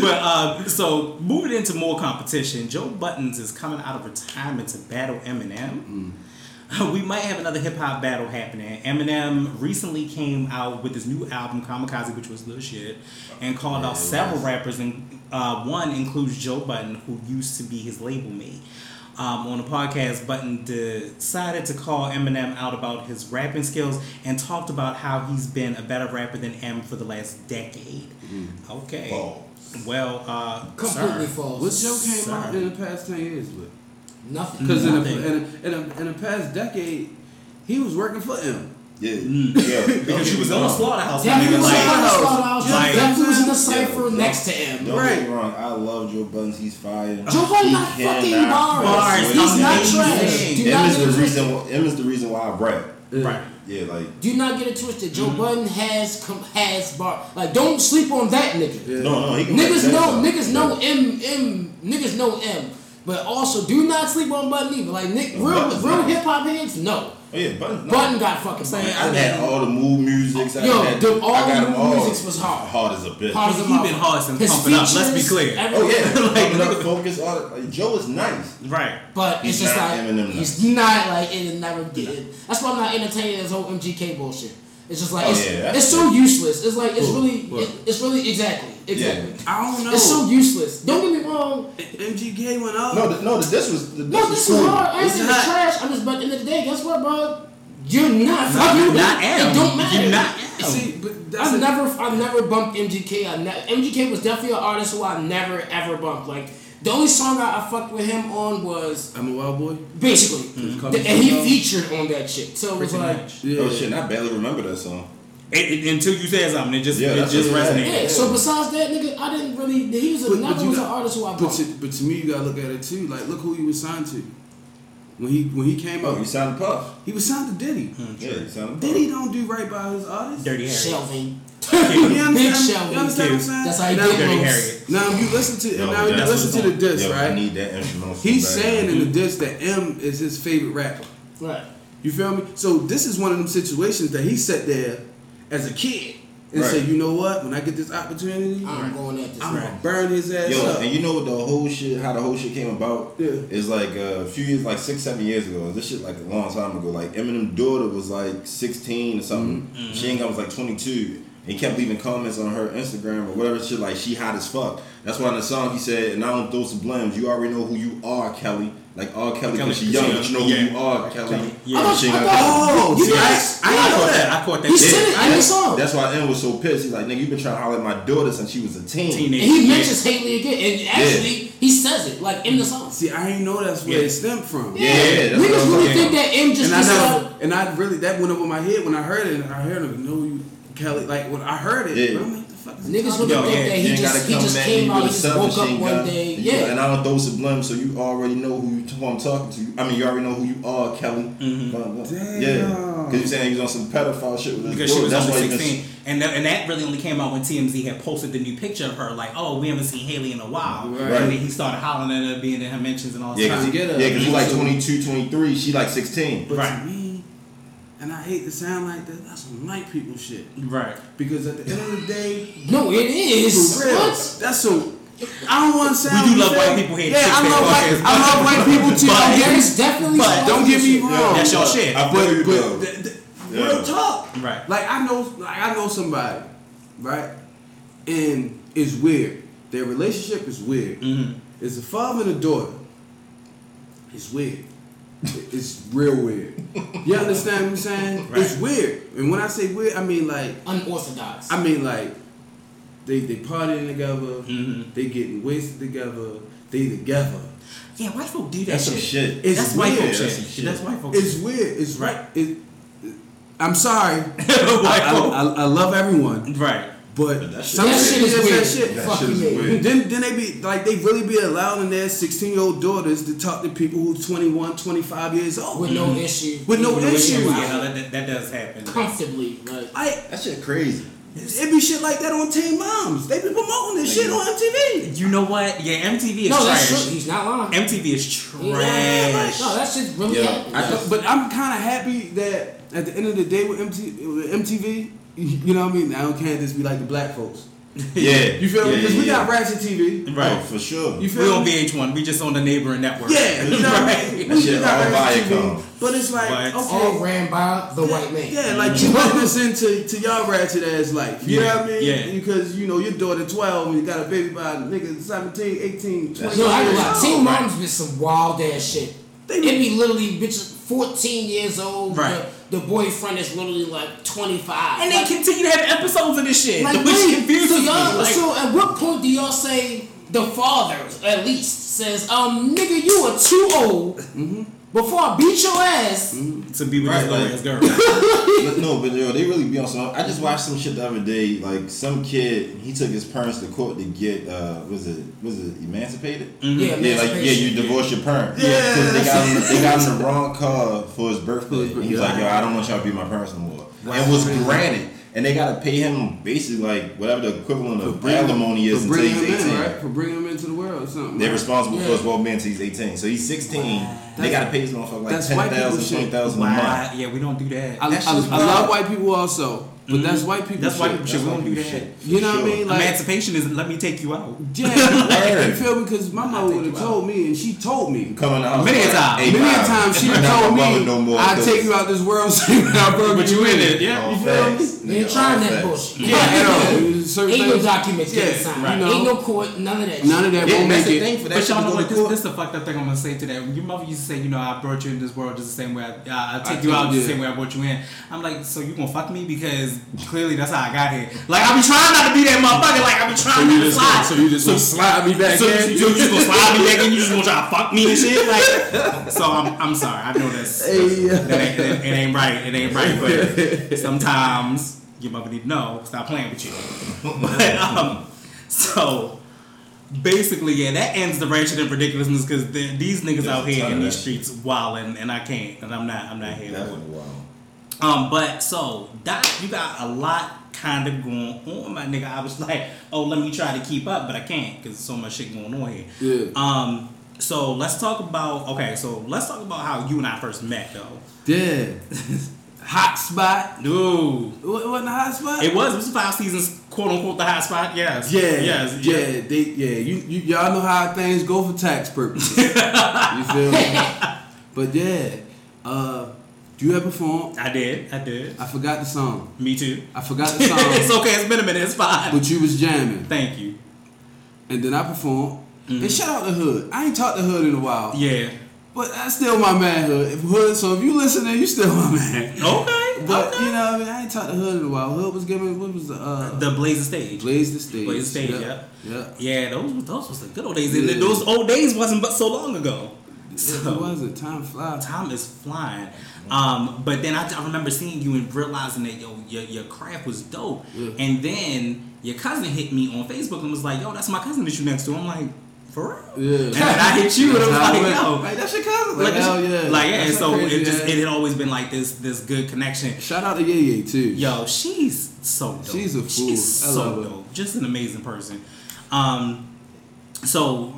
but uh, so moving into more competition, Joe Buddens is coming out of retirement to battle Eminem. <laughs> We might have another hip hop battle happening. Eminem recently came out with his new album Kamikaze, which was little shit, and called Yeah, out several was. rappers, and uh, one includes Joe Budden, who used to be his label mate. Um, on the podcast, Budden decided to call Eminem out about his rapping skills and talked about how he's been a better rapper than M for the last decade. Okay. False. Well, uh, Completely sir. false. What Joe came Sir. out in the past ten years with? Nothing. Because in, the- in, the- in, the- in the past decade, he was working for him. Yeah. Mm. yeah. <laughs> Because she was on the slaughterhouse. Definitely nigga, was like- in the slaughterhouse. like- Definitely was in the Yeah. cipher next to him. Don't Right. get me wrong. I love Joe Buddens. He's fire. Joe Budden got He fucking cannot bars. Bars. He's not trash. Do M is the reason. why- M is the reason why I rap. Right. Yeah, like Do not get it twisted. Joe Mm-hmm. Budden has com- has bar. Like don't sleep on that nigga. no, no. He can Niggas know niggas know M M niggas know M. But also do not sleep on Budden either. Like Nick real Budden's real nice. hip hop heads, no. Oh yeah, Buddens. Budden got fucking saying, bars. I had all the mood musics. I Yo, had, the- all I got the them mood all. musics was hard. Hard as a bitch. Hard as a He been hard since His Pump It Up, let's be features, clear. Oh yeah, <laughs> Like, like, nigga- focus. All that. Like, Joe is nice. Right. But He's it's just not like Eminem he's nice. not like it is never did. That's why I'm not entertaining this whole MGK bullshit. It's just like Oh, it's, yeah, it's so useless. It's like it's Cool. really What? it, it's really exactly exactly. I don't know. It's so useless. Don't get me wrong. MGK went up. No, the, no, the, this was the this No, was this cool. is hard. I ain't It's saying it's trash. I'm just but at the end of the day, guess what, bro? You're not fucking Not It don't matter. You're not M. See, but that's I've a- never, I've never bumped MGK. I ne- MGK was definitely an artist who I never ever bumped. Like the only song I, I fucked with him on was I'm a wild boy. basically, Mm-hmm. th- and he featured on that shit. So it was Pretty like, much. Yeah. Oh shit, I barely remember that song. It, it- until you said something, it just Yeah, it just what- resonated. yeah. So besides that, nigga, I didn't really. He was a, But- never but was got- an artist who I But to, but to me, you gotta look at it too. Like, look who he was signed to. When he when he came Oh, up, signed to Puff. he was signed to Diddy. Yeah, you sounded Puff. Diddy don't do right by his artists. Dirty Harry. Shelving. You Big understand? Shelby. You understand what I'm saying? That's how he now, Dirty loose. Harriet. now you listen to Yo, now you listen to the disc, Yo, I right? need that instrumental. He's saying in the disc that M is his favorite rapper. Right. You feel me? So this is one of them situations that he sat there as a kid and Right. said, you know what? When I get this opportunity, I'm going at this. I'm right. gonna burn his ass Yo, up. and you know what the whole shit, how the whole shit came about? Yeah. Is like uh, a few years, like six, seven years ago. This shit like a long time ago. Like Eminem's daughter was like 16 or something. Mm-hmm. She ain't got was like 22. And he kept leaving comments on her Instagram or whatever shit like she hot as fuck. That's why in the song he said, and I don't throw some blams. You already know who you are, Kelly. Like all Kelly, Kelly, because she young, but you know who you are, Kelly. Yeah. I thought- She ain't I got- Oh, You see, I, guys- I, I ain't know caught that. that. I caught that. He shit. said it in the song. That's why M was so pissed. He's like, nigga, you've been trying to holler at my daughter since she was a teen. Teenage. And he Yeah. mentions Hailie again, and actually he says it like in the song. See, I ain't know that's where Yeah. it stemmed from. Yeah, that's what niggas I'm really saying. think that M just And I decided. never, and I really that went over my head when I heard it. And I heard him, no, you Kelly. Like when I heard it, Yeah. I'm like, the fuck Niggas talking really Yo, think that You he just he just came out, he with a just woke up one day. You- Yeah. And I don't throw sublime, so you already know who you, who I'm talking to. I mean, you already know who you are, Kelly. Mm-hmm. Blah, blah. Damn. Yeah. Because you're saying he was on some pedophile shit with his because she was That's only why he been- 16, and that, and that really only came out when TMZ had posted the new picture of her, like, oh, we haven't seen Hailie in a while, Right. and then he started hollering at her, being in her mentions and all Yeah, that. because Trying to get her. yeah, 'cause he's like 22, 23. She like 16. But Right. To me, and I hate to sound like that, that's some white people shit. Right. Because at the end of the day, No, it is. for real, What? that's so. I don't want to sound. We do love fake. white people here. Yeah, I Six love white. Podcast. I love white people too. But- Don't get me- There's definitely. But don't get me shit. wrong. That's your but shit. I feel you, but, though. but th- th- Yeah. real talk. Right. Like I know, like I know somebody, right? And it's weird. their relationship is weird. Mhm. It's a father and a daughter. It's weird. It's real weird. You understand what I'm saying? Right. It's weird. And when I say weird, I mean like Unorthodox. I mean like they they partying together, Mhm. they getting wasted together, they together. Yeah, white folk do that shit. That's some shit. shit. It's That's white weird. folk That's shit. shit. That's white folk It's shit. weird. It's Right. right. It, I'm sorry. <laughs> white I, folk. I, I, I love everyone, right. But But that some that shit is weird. That shit. That shit is you, weird. Then, then they be like they really be allowing their 16 year old daughters to talk to people who's 21, 25 years old. with no mm-hmm. issue. With no Even issue. you're Yeah, that, that does happen. comfortably. Like I That shit crazy. it be shit like that on Teen Moms. They be promoting this shit on MTV. You know what? Yeah, MTV is no, that's true. He's not lying. MTV is Yeah, trash. No, that shit's really Yeah, happening. I th- but I'm kind of happy that at the end of the day with MTV, with MTV, you know what I mean. I don't can't just be like the black folks. <laughs> Yeah. <laughs> You feel me? Yeah, Because we yeah, got Ratchet TV. Right. Oh, for sure. You feel We feel on? VH1. We just on the neighboring network. Yeah, <laughs> you know what Right. mean? We shit got Ratchet Viacom. TV, but it's like But- okay, All ran by the white man. Yeah, like you let us into to y'all ratchet ass life. You Yeah, know what I mean? yeah. Because you know your daughter 12 and you got a baby by a nigga 17, 18, 20 No, I years ain't lie. Teen Moms been some wild ass shit. They be- be literally bitches 14 years old. Right. The, boyfriend is literally like 25. And they continue to have episodes of this shit, like, which wait, confuses so y'all, Like, so at what point do y'all say the father, at least, says, um, nigga, you are too old before I beat your ass? to be with Right, this little like- ass girl. But <laughs> <laughs> no, but yo, they really be on some. I just watched some shit the other day. Like some kid, he took his parents to court to get uh, was it was it emancipated? Yeah, Yeah, like yeah, you divorce your parents. Yeah. 'Cause they got him, they got him the wrong car for his birthday. his And he's birthday. like, yo, I don't want y'all to be my parents no more. And was granted, and they gotta pay him basically like whatever the equivalent of bringing- alimony is for until bringing he's him in, right? For bringing him into the world or something. They're right? responsible for Yeah. his well-being until he's 18. So he's 16. they gotta pay his motherfucker like That's 10,000, shit. 20,000 a month. Yeah, we don't do that. I, I, That I, shit's I wild. love white people also, but that's white people. That's shit. white people shit. We don't do that. shit. You know what I mean? Like, Emancipation is let me take you out. yeah, <laughs> you feel me? Because my mother would have you out. told me, and she told me. Coming out. Many a time. Hey, Many a Bob, times she told me, no more, "I 'cause- take you out this world, <laughs> saying I broke But you in it, yeah. You feel me? facts. They ain't Nigga, trying that bullshit. Yeah, you know, Ain't no documents getting Yeah, signed. right. Ain't no court, none of that None of that won't make it. thing for that But y'all know what? This, court. this the fucked up thing I'm gonna say to that. Your mother used to say, you know, I brought you in this world just the same way I, I, I take you out the same way I brought you in. I'm like, so you gonna fuck me because clearly that's how I got here. Like I be trying not to be that motherfucker. Like I be trying not to slide. so you just gonna slide me back So, in? so you just gonna slide me back in? You just gonna try to fuck me and shit? Like, <laughs> so I'm, I'm sorry. I know that's Hey, yeah. that ain't, it, it ain't right. It ain't right. But <laughs> sometimes your mother need to know. Stop playing with you. But um, so basically, yeah, that ends the ratchet and ridiculousness because these niggas There's out here in these streets wilding, and I can't, and I'm not, I'm not here. Definitely wild. Um, but so Doc, you got a lot kind of going on, my nigga. I was <laughs> like, oh, let me try to keep up, but I can't because so much shit going on here. Yeah. Um, so let's talk about okay. So let's talk about how you and I first met, though. Yeah. <laughs> hot spot. Dude, What wasn't a hot spot? it was it was five seasons, quote unquote, the hot spot. Yes. yeah, Yes. yeah, they, yeah. You, you, y'all know how things go for tax purposes. <laughs> you feel me? But yeah, uh, you have performed. I did. I did. I forgot the song. Me too. I forgot the song. <laughs> it's okay. It's been a minute. It's fine. but you was jamming, Thank you. and then I performed. And shout out the hood. I ain't talked to hood in a while, Yeah. but that's still my man, hood. If hood, so if you listening, you still my man. Okay. But okay. you know, what I mean, I ain't talked to hood in a while. Hood was giving what was the uh, the Blaze stage. Blaze the stage. Blaze the stage, Yeah. yeah. Yeah, those those was the good old days. And those old days wasn't but so long ago. Yeah, it wasn't. Time flies. time is flying. Um, but then I, I remember seeing you and realizing that yo your, your craft was dope. Yeah. And then your cousin hit me on Facebook and was like, "Yo, that's my cousin that you next to." I'm like, "For real?" Yeah. And I hit you and I was like, "Yo." like that's your cousin. Like, Like, hell yeah. like yeah, That's so it just it had always been like this this good connection. Shout out to Ye Ye too. Yo, she's so dope. She's a fool. She's I so love her. dope. Just an amazing person. Um, so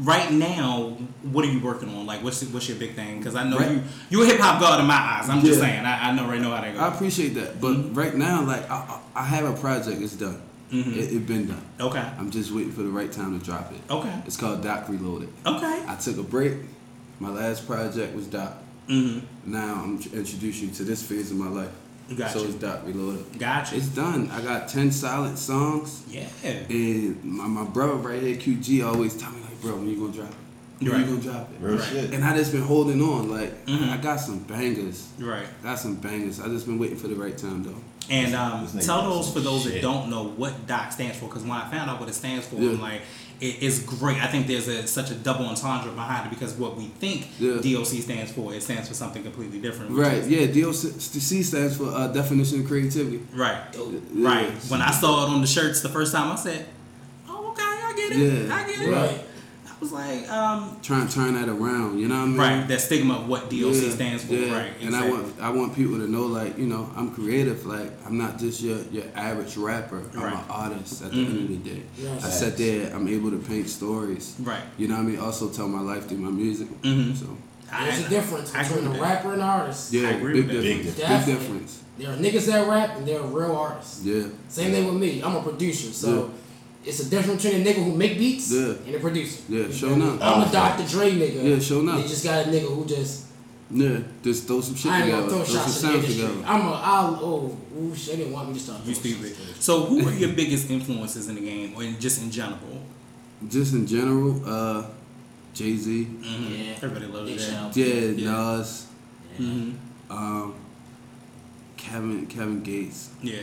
right now, what are you working on? Like, what's what's your big thing? Because I know Right. you you a hip hop god in my eyes. I'm just saying. I, I know right now how that goes. I appreciate that, but Mm-hmm. right now, like I, I have a project. It's done. Mhm. It, it been done. Okay. I'm just waiting for the right time to drop it. Okay. It's called Doc Reloaded. Okay. I took a break. My last project was Doc. hmm Now I'm tr- introducing you to this phase of my life. Gotcha. So it's Doc Reloaded. Gotcha. It's done. I got ten silent songs, yeah. and my, my brother right here, QG, always tell me like, bro, when you gonna drop it? When Right. you gonna drop it? Real Right. shit. And I just been holding on. Like Mhm. I got some bangers. Right. Got some bangers. I just been waiting for the right time though. And um, tell those for those that don't know what DOC stands for, because when I found out what it stands for, Yeah. I'm like, it, it's great. I think there's a, such a double entendre behind it because what we think Yeah. DOC stands for, it stands for something completely different. Right. Yeah. DOC stands for uh, definition of creativity. Right. Dope. Right. When I saw it on the shirts the first time, I said, "Oh, okay, I get it. Yeah. I get it." Right. I was like, um, Trying to turn that around. You know what I mean? right. That stigma of what DOC Yeah, stands for. yeah. Right. And I want I want people to know like you know I'm creative. Like I'm not just your your average rapper. I'm Right. an artist at the Mhm. end of the day. Yes. I sat there. I'm able to paint stories. Right. You know what I mean? Also tell my life through my music. Mhm. So There's a difference I between a rapper and an artist. yeah, I agree big with difference. Big Big, difference. difference. There are niggas that rap and there are real artists. Yeah. Same thing with me. I'm a producer, so it's a difference between a nigga who make beats Yeah. and a producer. Yeah, You sure feel enough. I'm a Dr. Dre nigga. Yeah, sure enough. You just got a nigga who just Yeah. Just throw some shit I ain't together. throw Throw some shots at sounds industry. together. I'm a I'll oh ooh they didn't want me to start. You throwing stupid. shots So, who are your <laughs> biggest influences in the game, or in, just in general? Just in general, uh, Jay Z. Mhm. Yeah. Everybody loves Big that. shout. Yeah, Yeah. Nas. hmm Um, Kevin Kevin Gates. Yeah.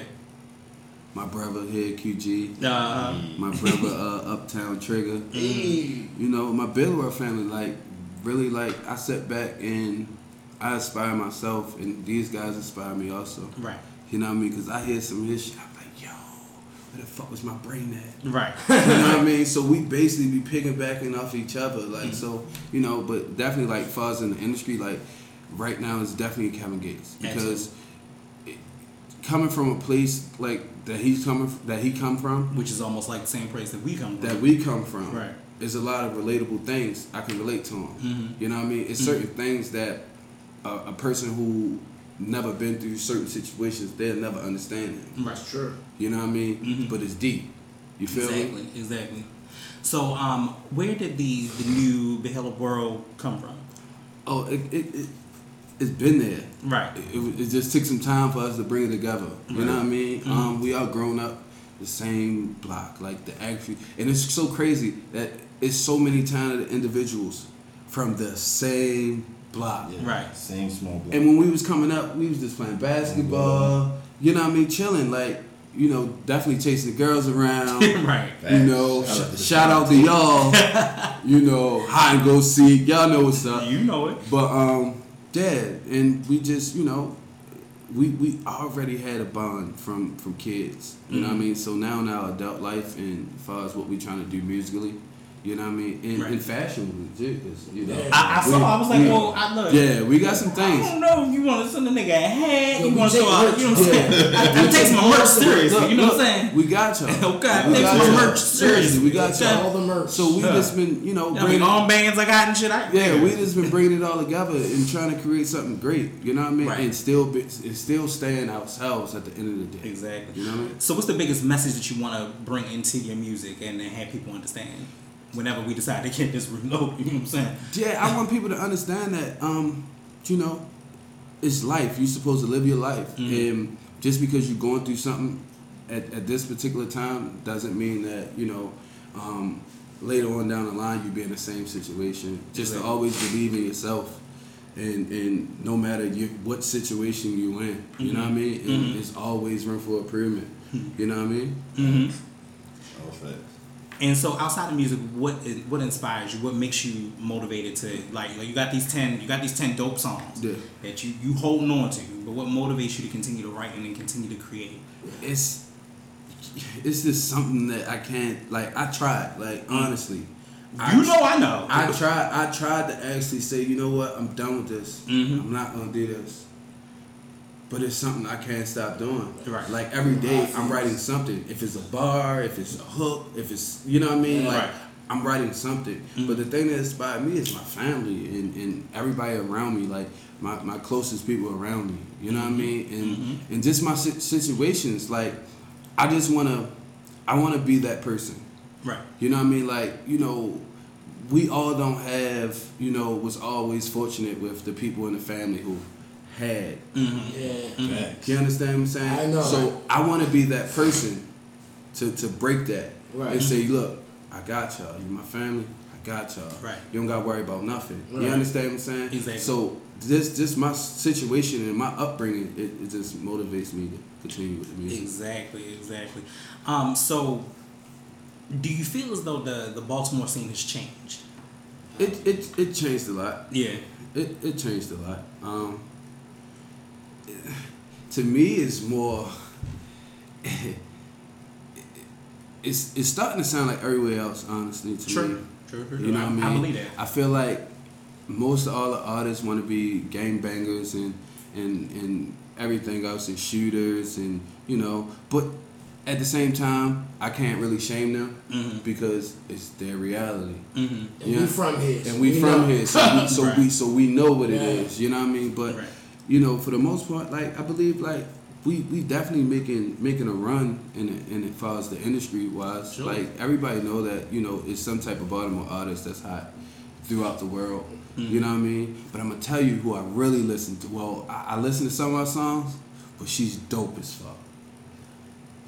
My brother here, QG. Uh, My brother, uh, Uptown Trigger. <laughs> You know, my Billboard family, like, really, like, I sit back and I inspire myself, and these guys inspire me also. right. You know what I mean? Because I hear some of his shit, I'm like, yo, where the fuck was my brain at? <laughs> Right. You know what I mean? So we basically be picking backing off each other, like so. You know, but definitely like as in the industry, like right now is definitely Kevin Gates because it, coming from a place like that he's coming that he come from, Which is almost like the same place that we come from. that we come from, Right. Is a lot of relatable things I can relate to him. Mhm. You know what I mean? It's certain things that a, a person who never been through certain situations they'll never understand it. Right. That's true. You know what I mean? Mhm. But it's deep. You feel me? Exactly. Exactly. So, um, where did the the new Behella World come from? Oh, it, it, it it's been there. Right. It, it, it just took some time for us to bring it together. You know what I mean? Mhm. Um, we all grown up the same block, like the actually, and it's so crazy that it's so many talented individuals from the same block. Yeah. Right. Same small block. And when we was coming up, we was just playing basketball. You know what I mean? Chilling, like you know, definitely chasing the girls around. <laughs> right. You know, Shout out to shout out to y'all. <laughs> you know, hide and go seek. Y'all know what's up. You know it. But um, yeah, and we just you know, we we already had a bond from from kids. You know what I Mhm. mean? So now in our adult life and as far as what we trying to do musically, you know what I mean? In, Right. in fashion, too, 'cause, you know. Yeah. I, I we- saw. I was like, we- well, I look. Yeah, we got some things. I don't know if you want to send a nigga a hat. Yo, you we want to take throw out. You know what I'm saying? Yeah. I, I take my merch seriously. Look, you know what I'm saying? We got y'all. <laughs> Okay, I We take got my y'all. merch seriously. We got y'all. All the merch. So we Yeah. just been, you know, I mean, bringing armbands I got and shit. I, Yeah, we just been bringing it all together and trying to create something great. You know what I mean? Right. And still, be, and still staying ourselves at the end of the day. Exactly. You know what I mean? So, what's the biggest message that you want to bring into your music and, and have people understand? Whenever we decide to get this <laughs> reload, you know what I'm saying? Yeah, I want people to understand that, um, you know, it's life. You're supposed to live your life, Mhm. and just because you're going through something at, at this particular time doesn't mean that you know. Um, later on down the line, you'll be in the same situation. Just to always believe in yourself, and and no matter you, what situation you in, you know what I mean. And Mhm. There's always room for improvement. You know what I mean? Mm-hmm. All facts. And so, outside of music, what is, what inspires you? What makes you motivated to like? Like you got these ten, you got these ten dope songs Yeah. that you you holding on to. But what motivates you to continue to write and then continue to create? it's it's just something that I can't like. I tried, like honestly. I, you know, I know. I tried. I tried to actually say, you know what, I'm done with this. Mhm. I'm not gonna do this. But it's something I can't stop doing. Right. Like every day, I'm writing something. If it's a bar, if it's a hook, if it's you know what I mean. Like Right. I'm writing something. Mhm. But the thing that inspired me is my family and, and everybody around me. Like my, my closest people around me. You know what I mean? And Mhm. and just my situations. Like I just wanna, I wanna be that person. right. You know what I mean? Like, you know, we all don't have, you know, was always fortunate with the people in the family who had. Yeah. You understand what I'm saying? I know. So I want to be that person to, to break that Right. and say, look, I got y'all. You my family. I got y'all. Right. You don't got to worry about nothing. Right. You understand what I'm saying? Exactly. So this this my situation and my upbringing it, it just motivates me to continue with the music. Exactly, exactly. Um, so, do you feel as though the the Baltimore scene has changed? It it it changed a lot. Yeah. It it changed a lot. Um, to me, it's more. it's it's starting to sound like everywhere else. Honestly, to me, True, true, you know what I mean. I believe that. I feel like most of all the artists want to be gang bangers and and and everything else and shooters and you know, but at the same time, I can't really shame them Mhm. because it's their reality. Mm-hmm. And Yeah. we from here. so And we, from know. here, so we, so <laughs> Right. we so we know what it Yeah. is. You know what I mean? But Right. You know, for the most part, like I believe, like we we definitely making making a run in it, in as far as the industry wise. Sure. Like everybody know that you know it's some type of Baltimore artist that's hot throughout the world. Mm-hmm. You know what I mean? But I'm gonna tell you who I really listen to. Well, I, I listen to some of our songs, but she's dope as fuck.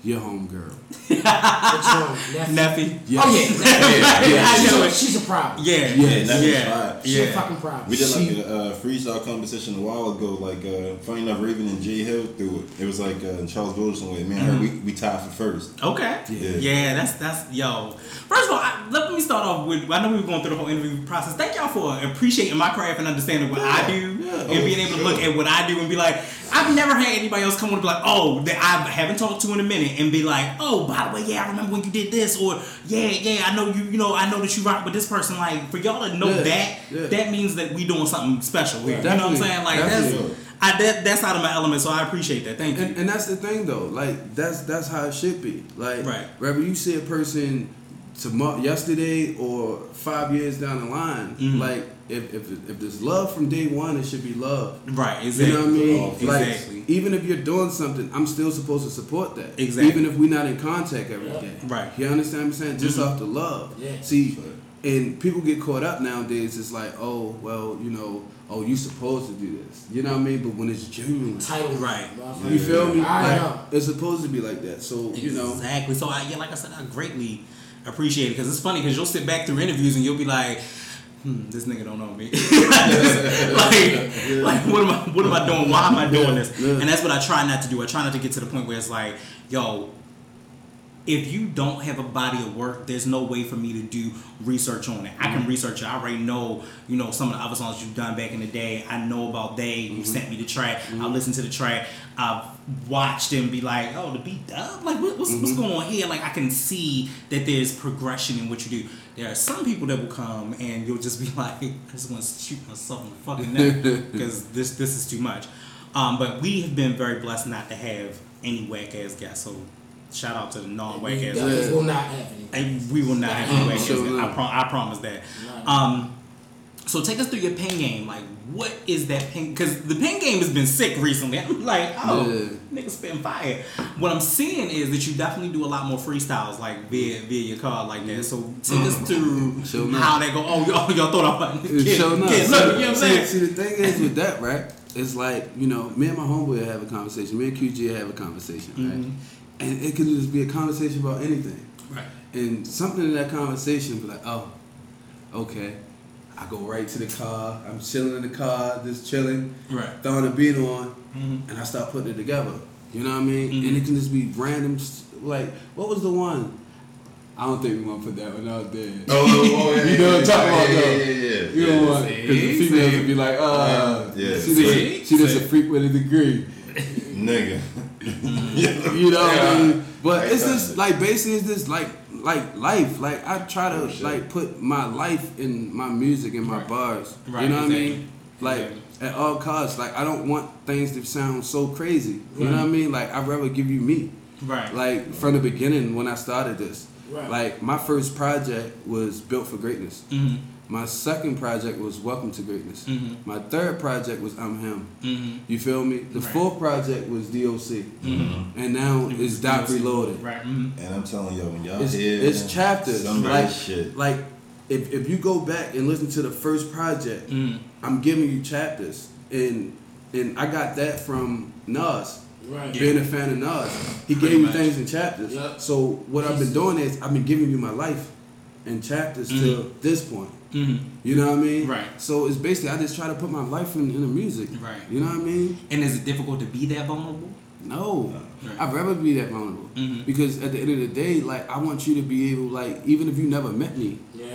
Your homegirl. <laughs> Which one? Nephew? Neffy. Yes. Oh yeah. <laughs> Yeah. I she's, know a, it. she's a problem. Yeah, Yeah, yeah, that was yeah. She's a fucking problem. We did like She- a uh, freestyle competition a while ago. Like, uh, funny enough, Raven and Jay Hill threw it. It was like uh, Charles Wilson with me and her. We, we tied for first. Okay. Yeah. Yeah, that's that's yo. First of all, I, let me start off with. I know we were going through the whole interview process. Thank y'all for appreciating my craft and understanding what I do, yeah. and being able to look at what I do and be like, I've never had anybody else come on and be like, oh, that I haven't talked to in a minute, and be like, oh, by the way, yeah, I remember when you did this, or yeah, yeah, I know you, you know, I know that you rock with this person. Like for y'all to know Yeah, that, yeah. that means that we doing something special here. You know what I'm saying? Like definitely. that's. I, that, that's out of my element, so I appreciate that. Thank you. And, and that's the thing though, like that's that's how it should be. Like Right. whether you see a person tomorrow, yesterday, or five years down the line, Mhm. like if, if if there's love from day one, it should be love. right, exactly. You know what I mean? Oh, Like exactly. even if you're doing something, I'm still supposed to support that. Exactly. Even if we're not in contact every day. Right. You understand what I'm saying? Just Mhm. off the love. Yeah. See, and people get caught up nowadays. It's like, oh well, you know, oh you're supposed to do this. You know what I mean? But when it's genuine, Title. Right. motherfucker. you feel me? I Like, know. It's supposed to be like that. So you know. Exactly. So I, yeah, like I said, I greatly appreciate it because it's funny because you'll sit back through interviews and you'll be like, hmm, this nigga don't know me. <laughs> like, like, what am I? What am I doing? Why am I doing this? And that's what I try not to do. I try not to get to the point where it's like, yo. If you don't have a body of work, there's no way for me to do research on it. I can mm-hmm. research it. I already know, you know, some of the other songs you've done back in the day. I know about they. You mm-hmm. sent me the track. I mm-hmm. listened to the track. I've watched and be like, oh, the beat dub. Like, what, what's, what's going on here? Like, I can see that there's progression in what you do. There are some people that will come and you'll just be <laughs> like, I just want to shoot myself in the fucking neck <laughs> because this this is too much. Um, but we have been very blessed not to have any whack ass guests. So shout out to the non whack We ass. Yeah. will not have any. And we will not have any whack ass Sure. I, not. pro- I promise that. Um, so take us through your pin game. Like, what is that pin? Because the pin game has been sick recently. I'm like, oh, Yeah. niggas spitting fire. What I'm seeing is that you definitely do a lot more freestyles, like via via your card like that. So take us through Sure enough. how they go. Oh, y'all, <laughs> y'all thought I was It's so nice. Look, you know what I'm saying? see, the thing is with that, right? It's like you know, me and my homeboy have a conversation. Me and QG have a conversation, right? Mhm. And it could just be a conversation about anything. Right. And something in that conversation be like, oh, okay. I go right to the car. I'm chilling in the car, just chilling, Right. throwing a beat on, Mhm. and I start putting it together. You know what I mean? Mhm. And it can just be random. Like, what was the one? I don't think we want to put that one out there. Oh, oh, yeah, <laughs> You know what I'm talking about, though. Yeah, yeah, yeah. You know what? Because the females would be like, uh, Yeah. she, just, she see. freak with a degree. Nigga. <laughs> You know what I mean? But it's just like basically it's just like like life. Like I try to Oh, like put my life in my music and my Right. bars. Right, You know what I mean? Like Exactly. at all costs. Like I don't want things to sound so crazy. You know what I mean? Like I'd rather give you me. Right. Like from the beginning when I started this. Right. Like my first project was Built for Greatness. Mm-hmm. My second project was Welcome to Greatness. Mhm. My third project was I'm Him. Mm-hmm. You feel me? The Right. fourth project was DOC. Mm-hmm. And now it's Doc Reloaded. Right. Mm-hmm. And I'm telling y'all, when y'all It's, hear it's chapters. some Like, like, shit. like if, if you go back and listen to the first project, Mm-hmm. I'm giving you chapters. And and I got that from Nas. Right. Being a fan of Nas, he Pretty gave you much. things in chapters. Yep. So what I've been doing is I've been giving you my life in chapters to this point. Hmm You know what I mean? Right. So it's basically I just try to put my life in, in the music. Right. You know what I mean? And is it difficult to be that vulnerable? No, Right. I'd rather be that vulnerable Mhm. because at the end of the day, like I want you to be able, like even if you never met me, Yeah.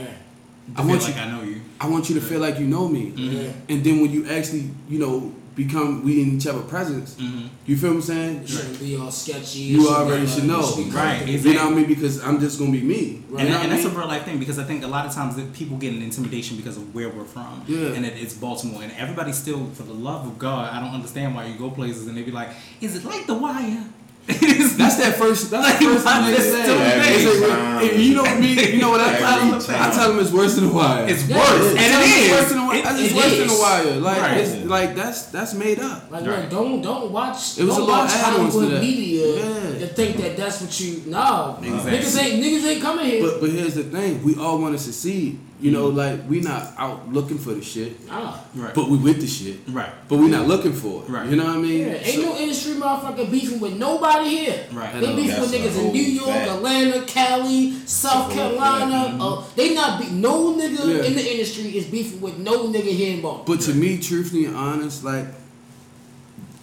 I, I feel want like you- I know you. I want you to feel like you know me. Yeah. And then when you actually, you know, become we in each other's presence, Mhm. you feel what I'm saying? It shouldn't be all sketchy. You already should know. should Right, comfortable. You know what I mean? Because I'm just gonna be me. Right. And, You know and what I that's a real life thing because I think a lot of times that people get an intimidation because of where we're from. Yeah. And it, it's Baltimore. And everybody still, for the love of God, I don't understand why you go places and they be like, is it like The Wire? It's <laughs> That's that first. That's Like, the first thing they say. still Is Every it- time. and you know what me? You know what I tell Every them? I tell them it's worse than a wire. It's Yeah, worse. it And Tell it them is. It's worse than the wire. It- It's it worse than the is. wire. Like Right. it's like that's that's made up. Like, Right. look, don't don't watch It was don't a watch of add-ons to Hollywood media Yeah. to think that that's what you no Exactly. niggas ain't niggas ain't coming here. But but here's the thing: we all want to succeed. You know, like we not out looking for the shit, nah. Right. but we with the shit. right. But we not looking for it. Right. You know what I mean? Yeah, ain't So- no industry motherfucker beefing with nobody here. Right. They know. beefing with niggas in New York, fact. Atlanta, Cali, South That's a whole Carolina. Uh, they not be no nigga Yeah. in the industry is beefing with no nigga here in Baltimore. But to me, truthfully and honest, like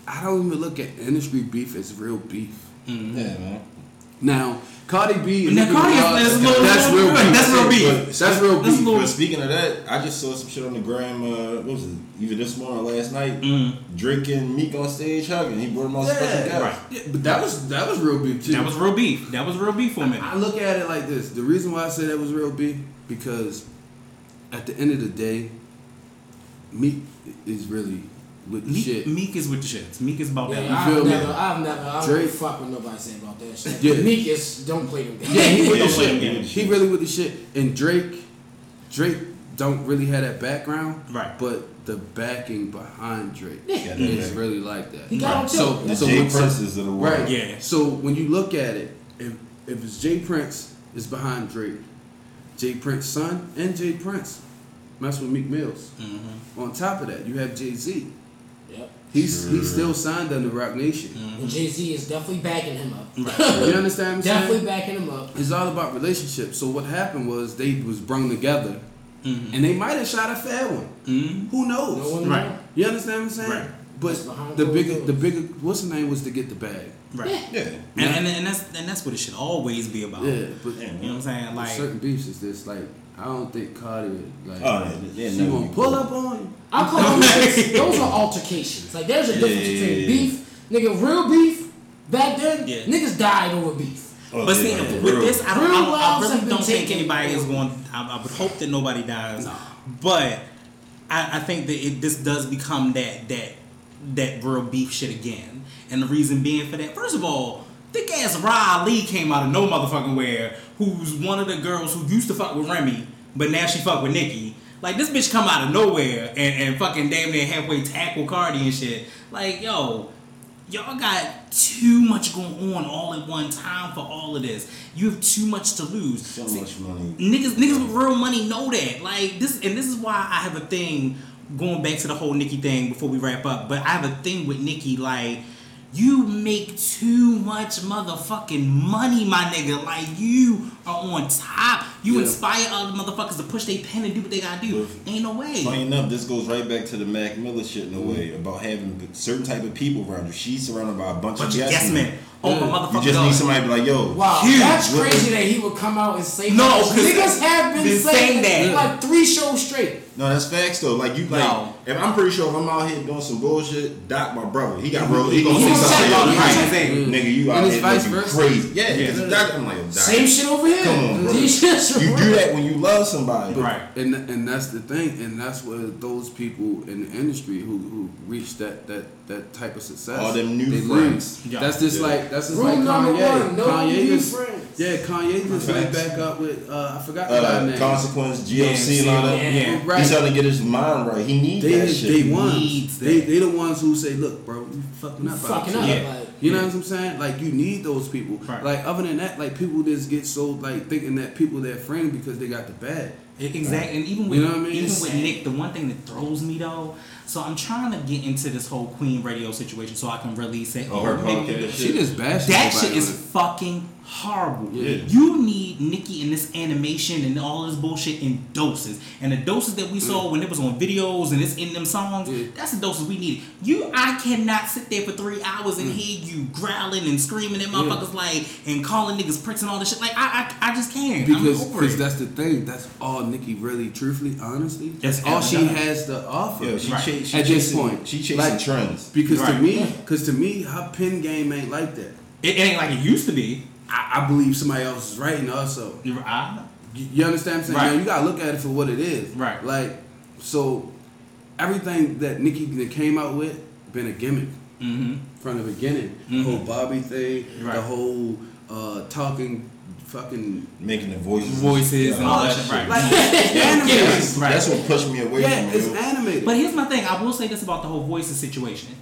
I don't even look at industry beef as real beef. Yeah, man. Now, Cardi B, and Now, Cardi is- Minaj, is a little- that's real beef. that's real beef. That's real beef. a But speaking of that, I just saw some shit on the gram. Uh, what was it? Either this morning or last night. Mm. Drake and Meek on stage hugging. He brought them on special Yeah, guest. right. yeah, but that was that was real beef too. That was real beef. That was real beef for me. I look at it like this. The reason why I say that was real beef because at the end of the day, Meek is really with the Meek, shit. Meek is with the shits. Meek is about Yeah, that. I've feel me? never, I've never, I don't Drake- fuck what nobody saying about that shit. Yeah. Meek is don't play them games. Yeah, he with Yeah, the shit. yeah, yeah. He really with the shit. And Drake, Drake don't really have that background, Right. But the backing behind Drake Yeah. Yeah, is that- really like that. He got him So, too. The so Jay when- so- Princes of the world. Right. Yeah. So when you look at it, if if it's J. Prince is behind Drake, J. Prince's son and J. Prince mess with Meek Mills. Mm-hmm. On top of that, you have Jay Z. Yep. He's he's still signed under Roc Nation. Mm-hmm. Jay Z is definitely backing him up. <laughs> You understand what I'm Definitely saying? backing him up. It's all about relationships. So what happened was they was brung together, Mhm. and they might have shot a fair one. Mhm. Who knows? No one Right. know. You understand what I'm saying? Right. But the bigger doors. the bigger what's the name was to get the bag. Right. Yeah. Yeah. And, and, and that's and that's what it should always be about. Yeah, but Yeah, You know what I'm saying? Like certain beefs is this like I don't think Cardi would, like Oh, yeah, yeah, she never gonna pull up on you. I call them those are altercations. Like there's a difference Yeah, yeah, between yeah. beef, nigga, real beef. Back then, Yeah. niggas died over beef. Oh, But yeah, see, yeah, with real. this, I don't, I, I really don't think anybody is going. I, I would hope that nobody dies, No. but I, I think that it, this does become that that that real beef shit again. And the reason being for that, first of all, thick ass Rah Ali came out of no motherfucking where, who's one of the girls who used to fuck with Remy, but now she fuck with Nicki. Like this bitch come out of nowhere and, and fucking damn near halfway tackle Cardi and shit. Like yo, y'all got too much going on all at one time for all of this. You have too much to lose. So See, much money. Niggas, niggas with real money know that. Like this, and this is why I have a thing going back to the whole Nicki thing before we wrap up. But I have a thing with Nicki, like you make too much motherfucking money, my nigga. Like you are on top. You Yeah. inspire other motherfuckers to push their pen and do what they gotta do. Ain't no way. Funny enough, this goes right back to the Mac Miller shit in a Mm-hmm. way about having certain type of people around you. She's surrounded by a bunch, Bunch of of yes yes men. Oh my Yeah. You just God. need somebody to be like, yo, Wow, Huge. that's What- crazy that he would come out and say No, that. 'cause Niggas have been, been saying saying that that. like three shows straight. No, that's facts though. Like you, like No. if I'm pretty sure if I'm out here doing some bullshit, Doc, my brother, he got real. He gonna say something. check Yo, on you you. right. Exactly. Nigga, you out here vice looking crazy. Yeah, Yeah. because Doc, I'm like, Doc, Same shit over here. Come on, <laughs> bro. You do that when you love somebody. Right. And and that's the thing, and that's where those people in the industry who, who reach that, that that type of success, All them new they friends. Yeah. That's just Yeah. like that's just Rule like Kanye. one, no Kanye new just friends. yeah, Kanye just went back up with uh, I forgot the Uh, name. consequence, GLC, Yeah, and all that. yeah. Yeah. Right. He's trying to get his mind right. He needs They that shit. they ones. needs They that. they the ones who say, look, bro, you fucking up. out fucking up. Yeah. Like, You know Yeah. what I'm saying? Like you need those people. Right. Like other than that, like people just get so like thinking that people their friend because they got the bag. Exactly, and even with You know what I mean? even with. Nick, the one thing that throws me though. So I'm trying to get into this whole Queen radio situation, so I can really say, Oh, her maybe- podcast She just bashed that shit is fucking horrible. Yeah. You need Nicki in this animation and all this bullshit in doses. And the doses that we saw mm. when it was on videos and it's in them songs, Yeah. that's the doses we need. You I cannot sit there for three hours and mm. hear you growling and screaming at motherfuckers like and calling niggas pricks and all this shit. Like I I, I just can't. Because I'm over because it. that's the thing. That's all Nicki really, truthfully, honestly. That's That's all she done. has to offer. Yeah, she, Right. cha- she At this point. she chasing Like- trends. Because to me, because to me, her pin game ain't like that. it, it ain't like it used to be. I, I believe somebody else is writing also. You're- I, You, you understand what I'm saying? Right. Now, you gotta look at it for what it is. Right. Like, so everything that Nicki came out with been a gimmick mm-hmm. from the beginning. The Mhm. whole Bobby thing, Right. the whole uh, talking, fucking. Making the voices. Voices and all that shit. shit, right. Like, it's Yeah, animated. that's, Right. that's what pushed me away Yeah, from it's it. animated. But here's my thing. I will say this about the whole voices situation.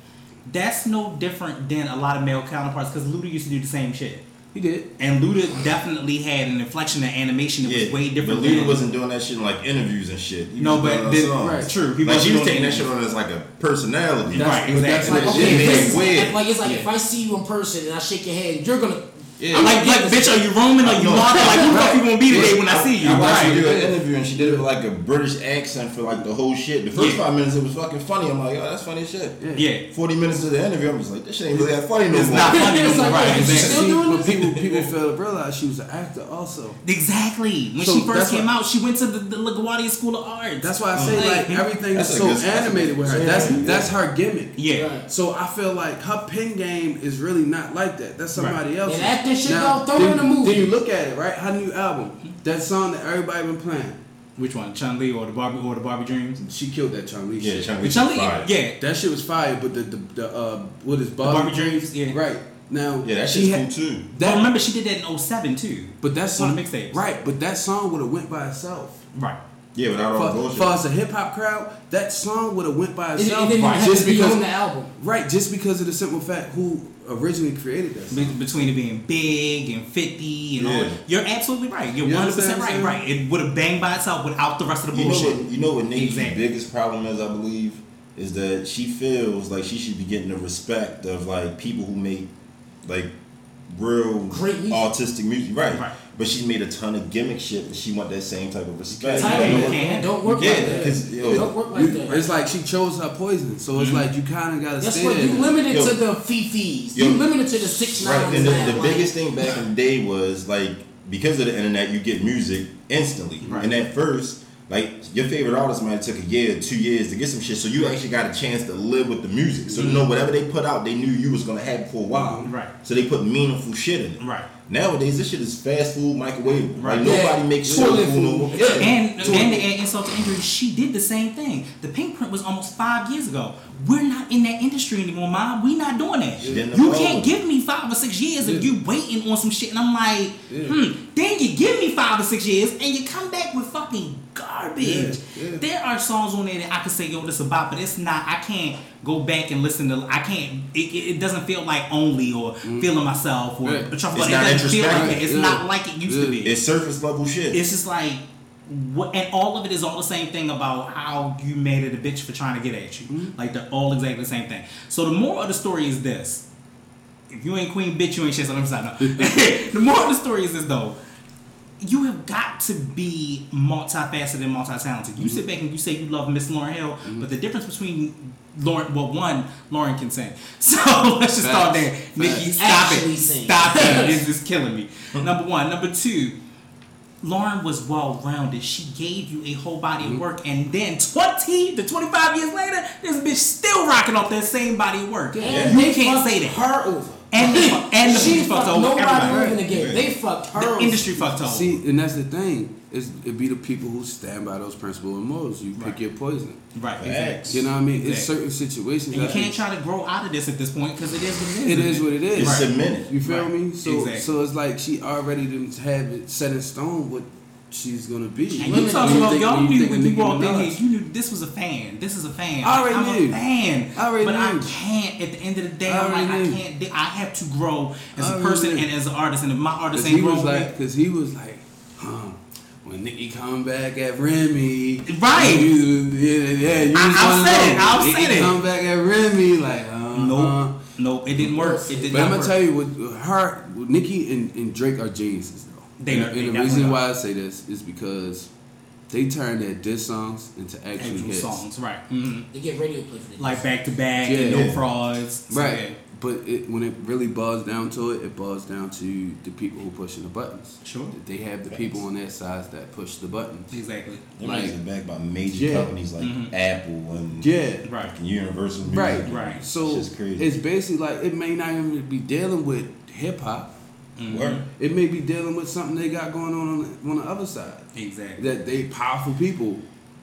That's no different than a lot of male counterparts because Luda used to do the same shit. He did. And Luda definitely had an inflection of animation that was way different. But Luda than, wasn't doing that shit in like interviews and shit. He No, but doing did- right. True, he like was she was taking that shit on as like a personality. That's- Right, but that's what Like, it okay, is. made weird. like, like it's like if I see you in person and I shake your hand, you're gonna. Yeah. I'm like, like, bitch, are you Roman? Are you No. Martha? Like, who the fuck you gonna be today when I see you? I watched her do an interview and she did it with like a British accent for like the whole shit. The first Yeah. five minutes it was fucking funny. I'm like, oh, that's funny as shit. Yeah. Forty minutes of the interview, I'm just like, this shit ain't really that funny no It's more. not funny <laughs> no It's more. like, Right, exactly. Still doing but this? people people fail to realize she was an actor also. Exactly. When So she first came what- out, she went to the, the LaGuardia School of Arts. That's why I say like everything That's is so good- animated with her. That's that's her gimmick. Yeah. So I feel like her pin game is really not like that. That's somebody else. And acting shit, Now, though, throw then, her in a movie. Then you look at it, right? Her new album, that song that everybody been playing. Which one? Chun Li or the Barbie or the Barbie Dreams? She killed that Chun Li Yeah, shit. Chun-Li Chun Li, yeah. That shit was fire, but the the, the uh what is Bobby, Barbie Dreams, yeah. Right. Now Yeah, that she shit's had- cool too. But That, remember, she did that in 07 too. but that song on the mixtapes. Right, but that song would have went by itself. Right. Yeah, without all the For, bullshit. for us a hip hop crowd, that song would have went by It, it itself. didn't even have just to be because on the album. Right, just because of the simple fact who originally created that. Be- between it being big and 50 and all Yeah. that. You're absolutely right. You're You 100% right. I'm Right. It would have banged by itself without the rest of the You know bullshit. what? You know what Exactly. biggest problem is, I believe, is that she feels like she should be getting the respect of like people who make like real Great music. autistic music, right? Right. But she made a ton of gimmick shit, and she want that same type of respect. Title, you man. can't. Don't work Yeah, like that. 'cause, yo, don't work like You- that. it's like she chose her poison, so it's mm-hmm. like you kind of gotta That's stay what you limited Yo. to the fifis. Yo. You limited to the six Right, nines. and the, the like- biggest thing back in the day was like because of the internet, you get music instantly. Right. And at first, like your favorite artist might have took a year, two years to get some shit, so you actually got a chance to live with the music. So you know mm-hmm. whatever they put out, they knew you was gonna have it for a while. Right. So they put meaningful shit in it. Right. Nowadays, this shit is fast food, microwave. Right. Like Yeah. nobody makes soul Toilet food no more. Yeah. And To and a- to add insult to injury, she did the same thing. The Pinkprint was almost five years ago. We're not in that industry anymore, mom. We not doing that. You can't give me five or six years if you waiting on some shit, and I'm like, hmm. Then you give me five or six years, and you come back with fucking garbage. Yeah, yeah. There are songs on there that I could say, yo, this about, but it's not. I can't go back and listen to. I can't. It, it, it doesn't feel like only or feeling myself or Yeah. It's not It doesn't feel like that. It's Yeah. not like it used Yeah. to be It's surface level shit. it's just like what and all of it is all the same thing about how you made it a bitch for trying to get at you mm-hmm. like they're all exactly the same thing so the moral of the story is this if you ain't queen bitch you ain't shit so I'm sorry, no. <laughs> <laughs> the moral of the story is this though you have got to be multifaceted and multi-talented. You mm-hmm. sit back and you say you love Miss Lauryn Hill, mm-hmm. but the difference between Lauryn, well, one, Lauryn can sing. <laughs> So let's just start there. Facts. Nicki, stop Actually it. sing. Stop it. This is killing me. Number one. Number two, Lauryn was well rounded. She gave you a whole body Mm-hmm. of work, and then 20 to 25 years later, this bitch still rocking off that same body of work. And You they can't say that. her over. And and the she movie fucked fucked over nobody everybody. over the game. They fucked her. The industry fucked over. See, and that's the thing is it be the people who stand by those principles and morals. You pick Right. your poison. right, Facts. exactly. You know what I mean? It's certain situations. And you can't try to grow out of this at this point because it is what it is. It isn't is what it is. It's Right. cemented. You feel Right. me? So Exactly. so it's like she already didn't have it set in stone what she's gonna be. And you talking about think- y'all knew when you walked in here, you knew this was a fan. This is a fan. I already I'm knew. a fan. I already but I can't. At the end of the day, I I'm like, I can't. I have to grow as a person knew. and as an artist. And if my artist ain't he was growing, like, cause he was like, huh. When Nicki come back at Remy, Right. You, yeah, yeah. You I- I've said it, I've said it. Come back at Remy, like, uh, nope, nope, it didn't work. It did But I'm gonna work. tell you, with her, with Nicki and, and Drake are geniuses. They and, they and the reason why I say this is because they turn their diss songs into actual Actual hits. songs, right? hmm They get radio play for this. Like back to back, Yeah. and no Yeah. frauds, So, Right. yeah. But it, when it really boils down to it, it boils down to the people who pushing the buttons. Sure. They have the people on their sides that push the buttons. Exactly. Them Like- niggas are backed by major Yeah. companies like Mhm. Apple and Yeah. Right. fucking Universal Music. Right. Right. So It's just crazy. it's basically like it may not even be dealing with hip hop. Word. It may be dealing with something they got going on on the, on the other side. Exactly. That they powerful people.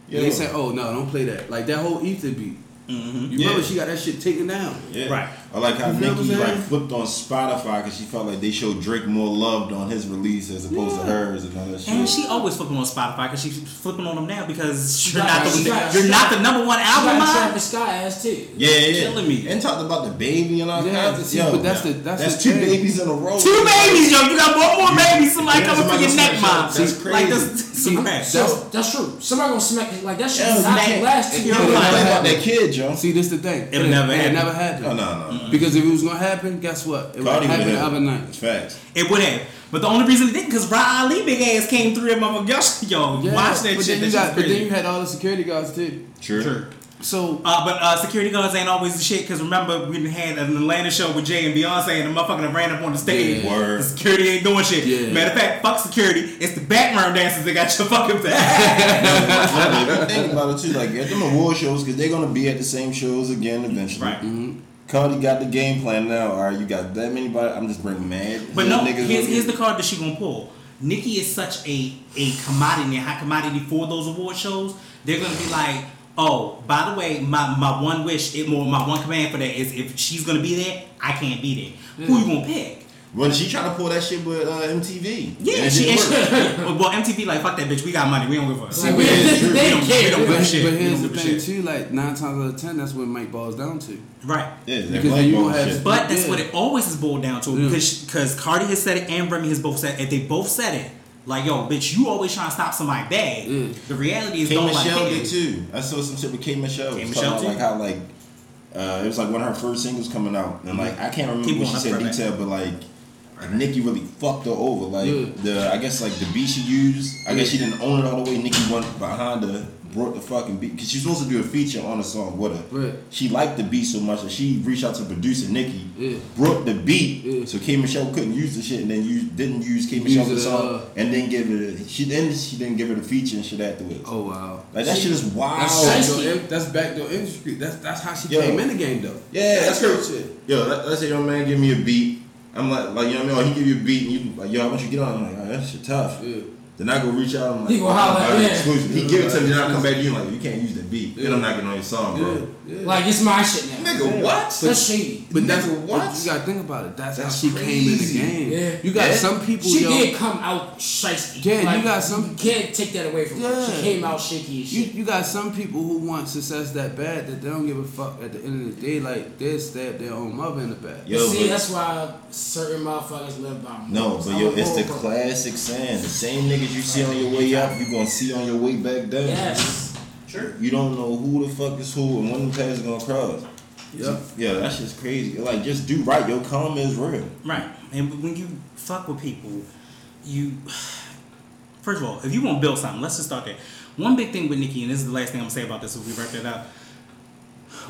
Yeah. They say, "Oh no, don't play that." Like that whole Ether beat. Mm-hmm. You remember she got that shit taken down. Yeah. Right. I like how You feel what Nicki like flipped on Spotify because she felt like they showed Drake more loved on his release as opposed to hers and all that shit. And she always flipping on Spotify because she's flipping on them now because She you're got- not the she got- you're not the number one She album. got man. Travis Scott ass too. yeah, yeah, killing me. And talked about the baby and all Yeah, kinds of see, yo, but that's the- that's the two thing. babies in a row. Two babies, yo. You got one more baby. Somebody Yeah, coming for somebody your neck, smack mom. you. That's Like crazy. <laughs> that's some crap. So that's true. Somebody gonna smack it like that shit. Yeah, not last two You years. don't Yeah. play about that kid, Joe. See, this the thing. It'll never it happen. never happened. Oh no, no. Because if it was gonna happen, guess what? It would Cardi happen the other night. It's facts. It would have. But the only reason it didn't because Rah Ali big ass came through that motherfucker. Yo, Yeah, watch that but shit. Then you got, but then you had all the security guards too. True. Sure. So Uh, but uh, security guards ain't always the shit because remember we done had an Atlanta show with Jay and Beyonce and the motherfucker that ran up on the stage. Yeah. Word. The security ain't doing shit. Yeah. Matter of fact, fuck security. It's the background dancers that got your fucking back. Yeah, if you think about it too, like at them award shows, because they're gonna be at the same shows again eventually. right. Cardi got the game plan now. All right, you got that many body. I'm just bringing mad. But no, niggas here's, here's the card that she gonna pull. Nicki is such a a commodity, a high commodity for those award shows. They're gonna be like, oh, by the way, my, my one wish, it, more my one command for that is if she's gonna be there, I can't be there. Who hmm. you gonna pick? When she trying to pull that shit with uh, MTV. Yeah, And she, and she <laughs> well MTV like fuck that bitch. We got money. We don't give a fuck. Like, we, we- don't- they don't- care. don't give a But, shit. but here's the thing shit. too, like nine times out of ten, that's what Mike boils down to. Right. Yeah, Because you ball gonna have- shit. But that's what it always is boiled down to Yeah. because because Cardi has said it and Remy has both said it. If they both said it, like yo, bitch, you always trying to stop somebody bad. Yeah. The reality is K don't like Michelle care. did too. I saw some shit with K Michelle. K Michelle too? like how like uh, it was like one of her first singles coming out, and like I can't remember Keep what she said detail, but like. Like, Nicki really fucked her over. Like Yeah. the, I guess like the beat she used. I guess she didn't own it all the way. Nicki went behind her, brought the fucking beat because she was supposed to do a feature on the song with her. Right. She liked the beat so much that she reached out to producer Nicki, Yeah. brought the beat, Yeah. so K Michelle couldn't use the shit, and then you didn't use K Michelle for the Use song, uh, and then give it. A, she then she didn't give it a feature and shit afterwards. Oh wow. Like that shit is wild. That's Shiesty. backdoor, in- that's backdoor industry. That's that's how she Yo. came in the game though. Yeah, that's real crazy. shit. Yo, let, let's say your man give me a beat. I'm like, like you know what I mean? Or he give you a beat and you like, yo, I want you get on. I'm like, oh, that shit tough. Yeah. Then I go reach out. I'm like, He go holler at- "Alright, yeah. exclusive." He give it to me, then I come back to you like, you can't use that beat. Then I'm not getting on your song, bro. Yeah, yeah. Like it's my shit now. Nigga, what? That's shady. But that's Nigga, what what? you gotta think about it. That's, That's how she came in the crazy. game. Yeah. You got Yeah. some people, She yo. did come out shiesty. Yeah, you got some- You can't take that away from her. Yeah. She came out shaky as You, shit. you got some people who want success that bad that they don't give a fuck at the end of the day. Like they stab their own mother in the back. Yo, See, but- that's why certain motherfuckers live by No, but I'm yo, it's the classic saying. The same niggas you see on your way up, you gonna see on your way back down. Yes. Sure. You don't know who the fuck is who and when the path is gonna cross. Yep. Yeah, that's just crazy. Like, just do right. Your karma is real. Right. And when you fuck with people, you <sighs> first of all, if you want to build something, let's just start there. One big thing with Nicki, and this is the last thing I'm gonna say about this, if we wrap it up.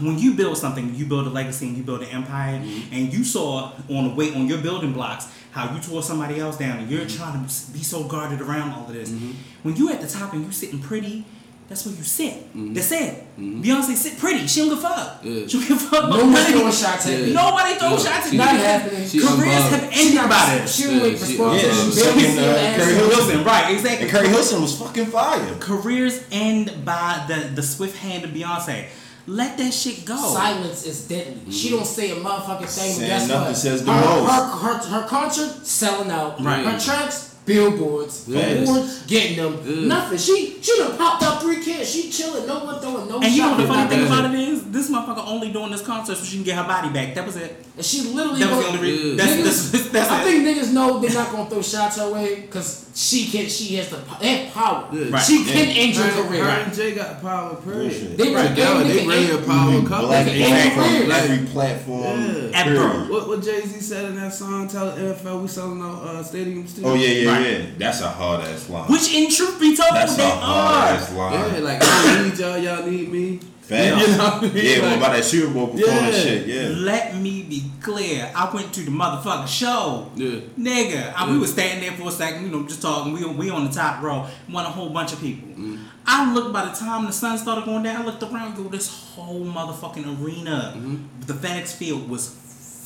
When you build something, you build a legacy and you build an empire, mm-hmm. and you saw on the way on your building blocks how you tore somebody else down, and you're mm-hmm. trying to be so guarded around all of this. Mm-hmm. When you at the top and you sitting pretty, that's where you sit. That's it. Beyonce sit pretty. She don't give a fuck. Yeah. She don't give a fuck. No about throwing shots at Yeah. me. Nobody throw Yeah. shots at She- me. Not happening. Careers have ended about it. She Yeah, don't make she- response. yeah, She she was barely fucking, see her ass. Keri Hilson, right? Exactly. And Keri Hilson was fucking fire. Careers end by the the swift hand of Beyonce. Let that shit go. Silence is deadly. She mm-hmm. don't say a motherfucking thing. Saying but guess nothing what? says the her, most. Her, her, her concert selling out. Right. Her tracks billboards, Yes. awards, getting them. Yeah. Nothing. She she done popped up three kids. She chilling. No one throwing no shots. And you know shot. the funny thing about it is, this motherfucker only doing this concert so she can get her body back. That was it. And she literally. That was the gonna- only reason. Yeah. That's, Niggas- that's, that's, I it. think niggas know they're not gonna throw shots her way because she can. She has the po- power. Right. She can end your Her, career. her and Jay got power, period. They right. Together, They, they they, really a power couple. Like, platform, every- every platform. Yeah. Ever. What, what Jay Z said in that song, tell the NFL we selling no uh, stadiums too. Oh yeah, yeah, Right. Yeah. That's a hard ass line. Which, in truth be told, That's they a hard are. ass line. Yeah, like I don't need y'all, y'all need me. Facts. You know what I mean? Yeah, what Like, about that Super Bowl performance Yeah. shit? Yeah. Let me be clear. I went to the motherfucking show. Yeah. Nigga, I, we Yeah. was standing there for a second, you know, just talking. We we on the top row, won a whole bunch of people. Mm. I looked by the time the sun started going down. I looked around, yo, this whole motherfucking arena, Mm-hmm. the FedEx Field was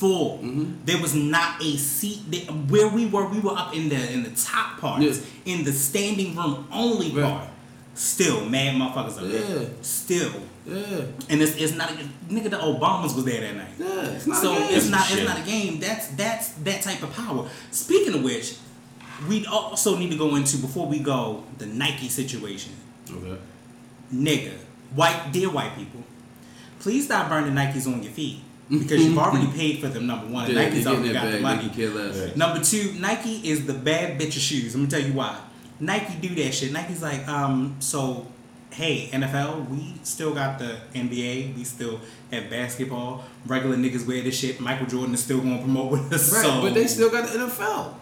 full. Mm-hmm. There was not a seat there. where we were. We were up in the in the top part, Yeah. in the standing room only Right. part. Still, mad motherfuckers up there. Still. Yeah, And it's, it's not a, nigga. The Obamas was there that night. yeah, it's not so a game. it's not Shit. it's not a game. That's that's that type of power. Speaking of which, we also need to go into before we go the Nike situation. Okay. Nigga, white dear white people, please stop burning Nikes on your feet because you've already paid for them. Number one, and Yeah, Nike's already got that the money. Nike. Yeah. Number two, Nike is the bad bitch of shoes. Let me tell you why. Nike do that shit. Nike's like, um, so hey, NFL, we still got the NBA, we still have basketball. Regular niggas wear this shit. Michael Jordan is still gonna promote with us. Right, so. but they still got the NFL.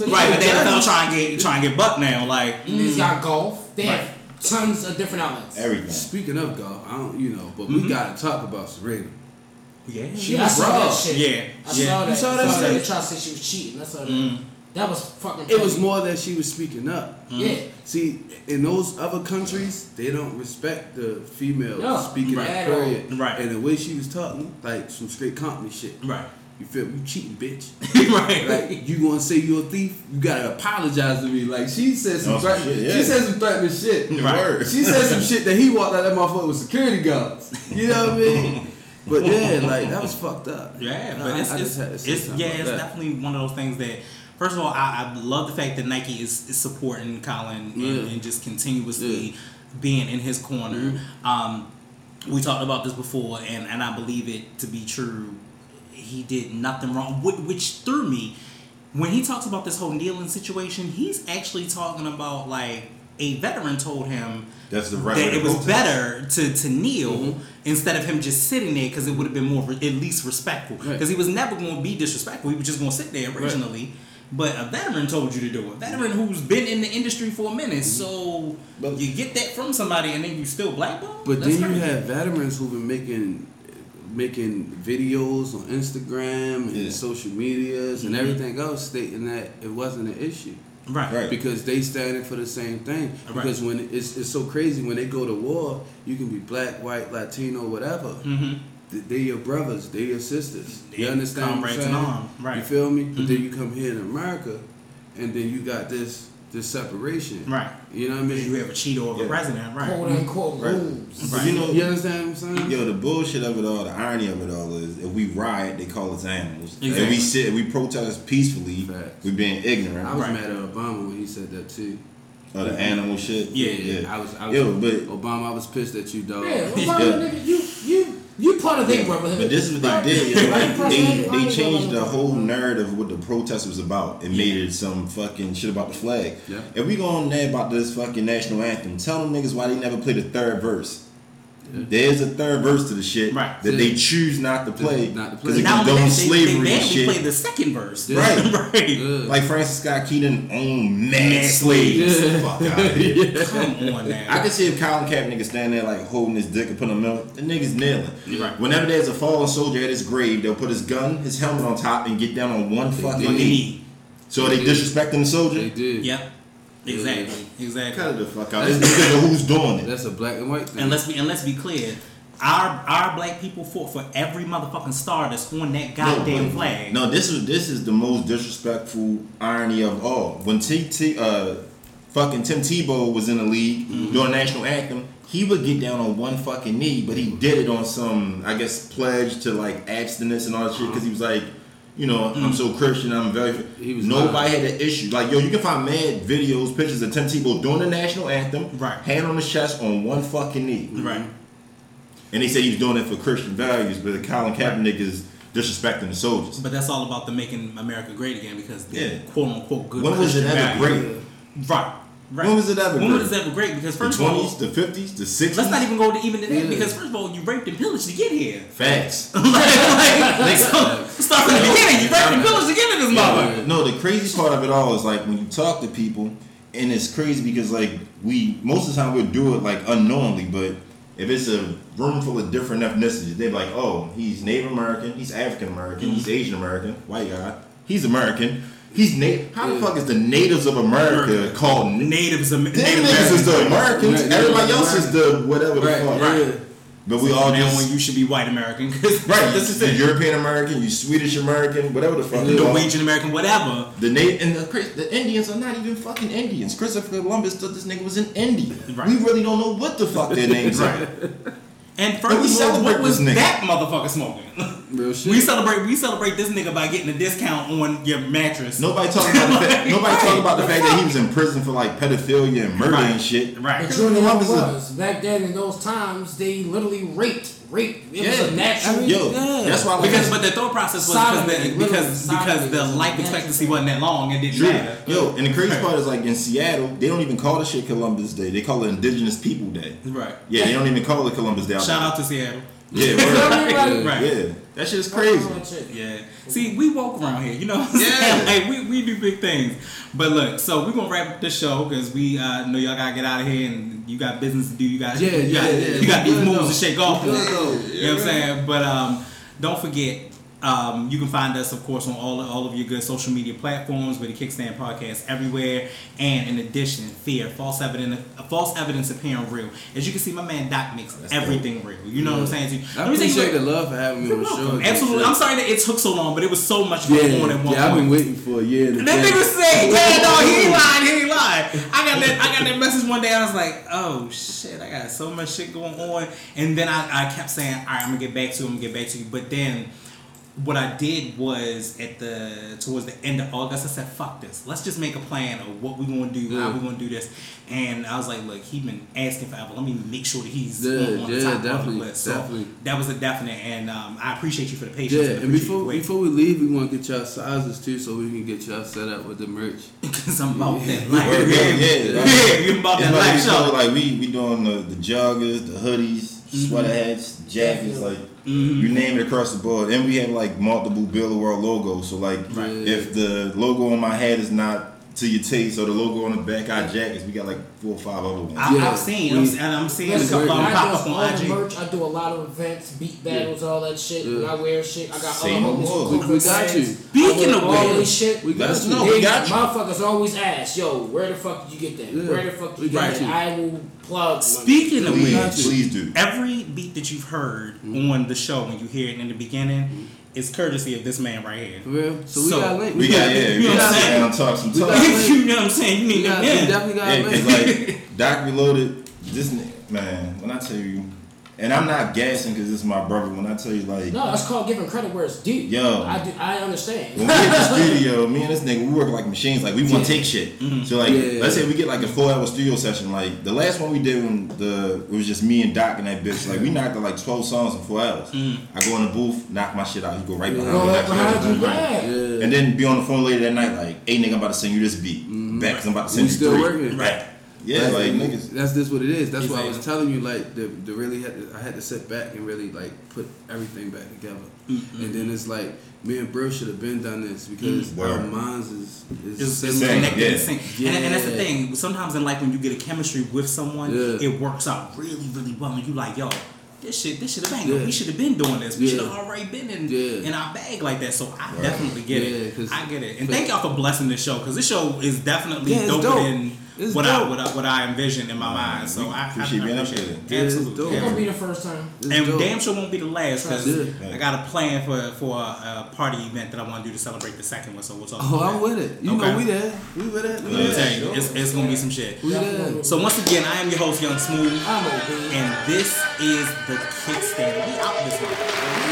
Right, but the got- NFL trying to get trying to get buck now, like Niggas got golf. They Right. have tons of different outlets. Everything. Speaking of golf, I don't, you know, but we gotta talk about Serena. Yeah, She yeah, I was saw that shit. Yeah, I yeah. saw that. You saw that saw that. shit? They tried to say she was cheating. I saw that. Mm. That was fucking. It was more that she was speaking up. Yeah. See, in those other countries, they don't respect the female No, speaking right. up. At all. Period. Right. And the way she was talking, like some straight company shit. right, You feel me? You cheating, bitch. <laughs> right. like you gonna say you're a thief? You gotta apologize to me. Like she said some No, some threat- shit, yeah. She said some threatening shit. Right. She said some shit that he walked out that motherfucker with security guards. You know what I mean? <laughs> But yeah, like that was fucked up. Yeah, but it's, I it's, just had to it's yeah, it's that. definitely one of those things that. First of all, I, I love the fact that Nike is, is supporting Colin and, Yeah. and just continuously Yeah. being in his corner. Mhm. Um, we talked about this before, and, and I believe it to be true. He did nothing wrong, which, which threw me. When he talks about this whole kneeling situation, he's actually talking about like a veteran told him That's the right that it was better to, to kneel Mhm. instead of him just sitting there because it would have been more re- at least respectful Right. because he was never going to be disrespectful he was just going to sit there originally but a veteran told you to do it a veteran who's been in the industry for a minute so But- you get that from somebody and then you still blackball But That's then you have veterans who've been making making videos on Instagram and Yeah. social medias and Mhm. everything else stating that it wasn't an issue. Right Right. Because they standing for the same thing. Right. Because when it's, it's so crazy when they go to war, you can be black, white, Latino, whatever. mm-hmm. Th- They your brothers, they your sisters. You They understand what I'm comrades in arms, right. You feel me? But then Mhm. you come here in America, and then you got this this separation. right You know what I mean? you have a cheeto of a Yeah. president right quote unquote Right. rules. Right. You know, You understand what I'm saying? Yo, the bullshit of it all, the irony of it all is if we riot, they call us animals. If we sit, if we protest peacefully, Facts. we being ignorant. I was Right. mad at Obama when he said that too. Of the animal shit. Yeah, I was, I was Yo, but Obama, I was pissed at you, dog. Yeah, <laughs> Obama, Yeah. nigga, you you you part of their brotherhood. But this is what they did. yo. Like, they they changed the whole narrative of what the protest was about and made it some fucking shit about the flag. Yeah. If we go on there about this fucking national anthem, tell them niggas why they never play the third verse. There's a third verse to the shit Right. that they choose not to play Not to because play. it now condones they, they, slavery they and badly shit. play the second verse Yeah. Right. <laughs> right Yeah. Like Francis Scott Keaton owned mad, Mad slaves. slaves. Fuck out of here. <laughs> come on now I can see if Colin Kaepernick standing there like holding his dick and putting him out. The nigga's kneeling. Right. Whenever there's a fallen soldier at his grave, they'll put his gun, his helmet on top, and get down on one fucking did. knee. knee So are they They disrespecting the soldier? They did. yep exactly exactly Cut the fuck out. It's because of who's doing it. That's a black and white thing. And let's be and let's be clear, our our black people fought for every motherfucking star that's on that goddamn no, flag. No, this is this is the most disrespectful irony of all. When T T uh fucking Tim Tebow was in the league Mm-hmm. doing national anthem, he would get down on one fucking knee, but he did it on some I guess pledge to like abstinence and all that shit because he was like, you know, I'm so mm-hmm. Christian, I'm very. He was Nobody had an issue. Like, yo, you can find mad videos, pictures of Tim Tebow doing the national anthem, Right. hand on his chest on one fucking knee. Right. Mm-hmm. And they say he was doing it for Christian values, but Colin Kaepernick is disrespecting the soldiers. But that's all about the making America great again because the Yeah. quote unquote good. When was it ever great? Right. Right. When was it ever When great? was it ever great? Because The first of all, twenties, the fifties, the sixties. let's not even go to even to that Yeah. because first of all, you raped and pillaged to get here. facts. <laughs> like, like, so, start from the beginning. You raped and pillaged to get in this motherfucker. No, the crazy part of it all is like when you talk to people, and it's crazy because like we most of the time we'll do it like unknowingly, but if it's a room full of different ethnicities, they're like, oh, he's Native American, he's African American, he's mm-hmm. Asian American, white guy, he's American, he's native. How the fuck is the natives of America called? Natives, Am- Them Native niggas is the Americans. Right, Everybody Native else is the whatever the Right, fuck. right. But we all now just when you should be white American because right. <laughs> This is you it. European American, you Swedish American, whatever the fuck. you are. Norwegian American, whatever. The na- and the, the Indians are not even fucking Indians. Christopher Columbus thought this nigga was an Indian. Right. We really don't know what the fuck their names <laughs> are. And But we celebrate what was this nigga. that motherfucker smoking? <laughs> Real shit. we celebrate we celebrate this nigga by getting a discount on your mattress. Nobody talking about the fact. <laughs> Nobody talking about the fact that he was in prison for like pedophilia and murder and shit. Right. But you know what it Columbus is- was back then in those times they literally raped, raped. It was Yeah. a natural. I mean, Yo, Yeah. that's why. Like, Because but the thought process was Sodomy, because the, because because the life expectancy wasn't that long. It didn't True. matter. Yo, and the crazy part is like in Seattle, they don't even call the shit Columbus Day. They call it Indigenous People Day. Right. Yeah, they don't even call it Columbus Day. Shout out to Seattle. Yeah, <laughs> You know word. what I mean? Like, Right. yeah, that shit is crazy. Yeah. See, we walk around here, you know what I'm Yeah. saying? <laughs> Like, we, we do big things. But look, so we're going to wrap up the show because we uh, know y'all got to get out of here and you got business to do. You got, Yeah, you yeah, got, yeah. You got these moves though. to shake off We good. You know what I'm saying? But um, don't forget, um, you can find us, of course, on all all of your good social media platforms with the Kickstand Podcast everywhere. And in addition, fear, false evidence, false evidence appearing real. As you can see, my man Doc makes That's everything real. You know what I'm saying? So, I let me tell appreciate the love for having me on the show. Absolutely. I'm sorry that it took so long, but it was so much going Yeah, on at one yeah, I've been waiting for a year. To That nigga said, yeah, no, he ain't lying, he ain't lying. I got that, I got that message one day. I was like, oh shit, I got so much shit going on, and then I, I kept saying, all right, I'm gonna get back to you, I'm gonna get back to you. But then, what I did was at the towards the end of August, I said, fuck this, let's just make a plan of what we gonna do, how Yeah. we gonna do this. And I was like, look, he been asking forever. Let me make sure that he's Yeah, on, on the yeah, top of definitely, the list. So definitely. that was a definite, and um, I appreciate you for the patience. Yeah, and appreciate before before we leave, we want to get y'all sizes too, so we can get y'all set up with the merch. <laughs> Because I'm about that life. Word, yeah, yeah. <laughs> yeah, you about that like, life we show. like we we doing the, the joggers, the hoodies, sweater hats, jackets, like Mm-hmm. you name it across the board. And we have like multiple Build the World logos. So like Right. if the logo on my head is not to your taste or the logo on the back our jackets, we got like four or five other ones. I, Yeah, I've seen, we- and I'm seeing a couple of them pop up on IG. merch. I do a lot of events, beat battles, all that shit. When Yeah. I wear shit, I got Say all no the We- we got you. Speaking of all this shit. We got you. know. They, we got you. Motherfuckers always ask, yo, where the fuck did you get that? Yeah. Where the fuck did We you get got that? you. I will plug. Speaking of which, please do. every beat that you've heard mm-hmm. on the show when you hear it in the beginning is courtesy of this man right here. For real? So we So, got link. We got yeah, You we know what got I'm to saying? talk some talk. <laughs> you know what I'm saying, you We, need got, to we yeah. definitely got Yeah, link. cause like Doc Reloaded, this man. When I tell you, and I'm not gassing because this is my brother. When I tell you, like, No, that's called giving credit where it's due. Yo. I do, I understand. when we in the <laughs> studio, me and this nigga, we work like machines. Like we want to take shit. Mm-hmm. So like, Yeah. let's say we get like a four hour studio session. Like the last one we did when the it was just me and Doc and that bitch. Like we knocked out like twelve songs in four hours. Mm-hmm. I go in the booth, knock my shit out. He go right behind me. right knock behind you, right. yeah. Yeah. And then be on the phone later that night, like, hey nigga, I'm about to send you this beat. Mm-hmm. Back, cause I'm about to send We you still three. working. Right. Yeah, That's- like niggas. That's just what it is. That's why I was telling you, like, the, the really had to, I had to sit back and really like put everything back together. And then it's like me and Bro should have been done this because Mm. our minds is is It's, it's connected yeah. and sync. And, and that's the thing. Sometimes in life, when you get a chemistry with someone, Yeah. it works out really, really well. And you like, yo, this shit, this should have been. Yeah. We should have been doing this. We Yeah. should have already been in Yeah. in our bag like that. So I Right. definitely get Yeah, it. 'cause- I get it. And thank y'all for blessing this show because this show is definitely Yeah, dope. than It's what I dope. what I what I envisioned in my mind. So I, I appreciate I being appreciate here. it. Yeah, it's Absolutely. dope. It's gonna be the first time. It's And dope. damn sure won't be the last because I got a plan for for a, a party event that I want to do to celebrate the second one. So we'll talk. Oh, about I'm that. with it. You Okay. know we there. We with it. We Let me with tell you, it's, it's gonna be some shit. We there. So once again, I am your host, Young Smooth, I'm okay. and this is the Kickstand. We out this one.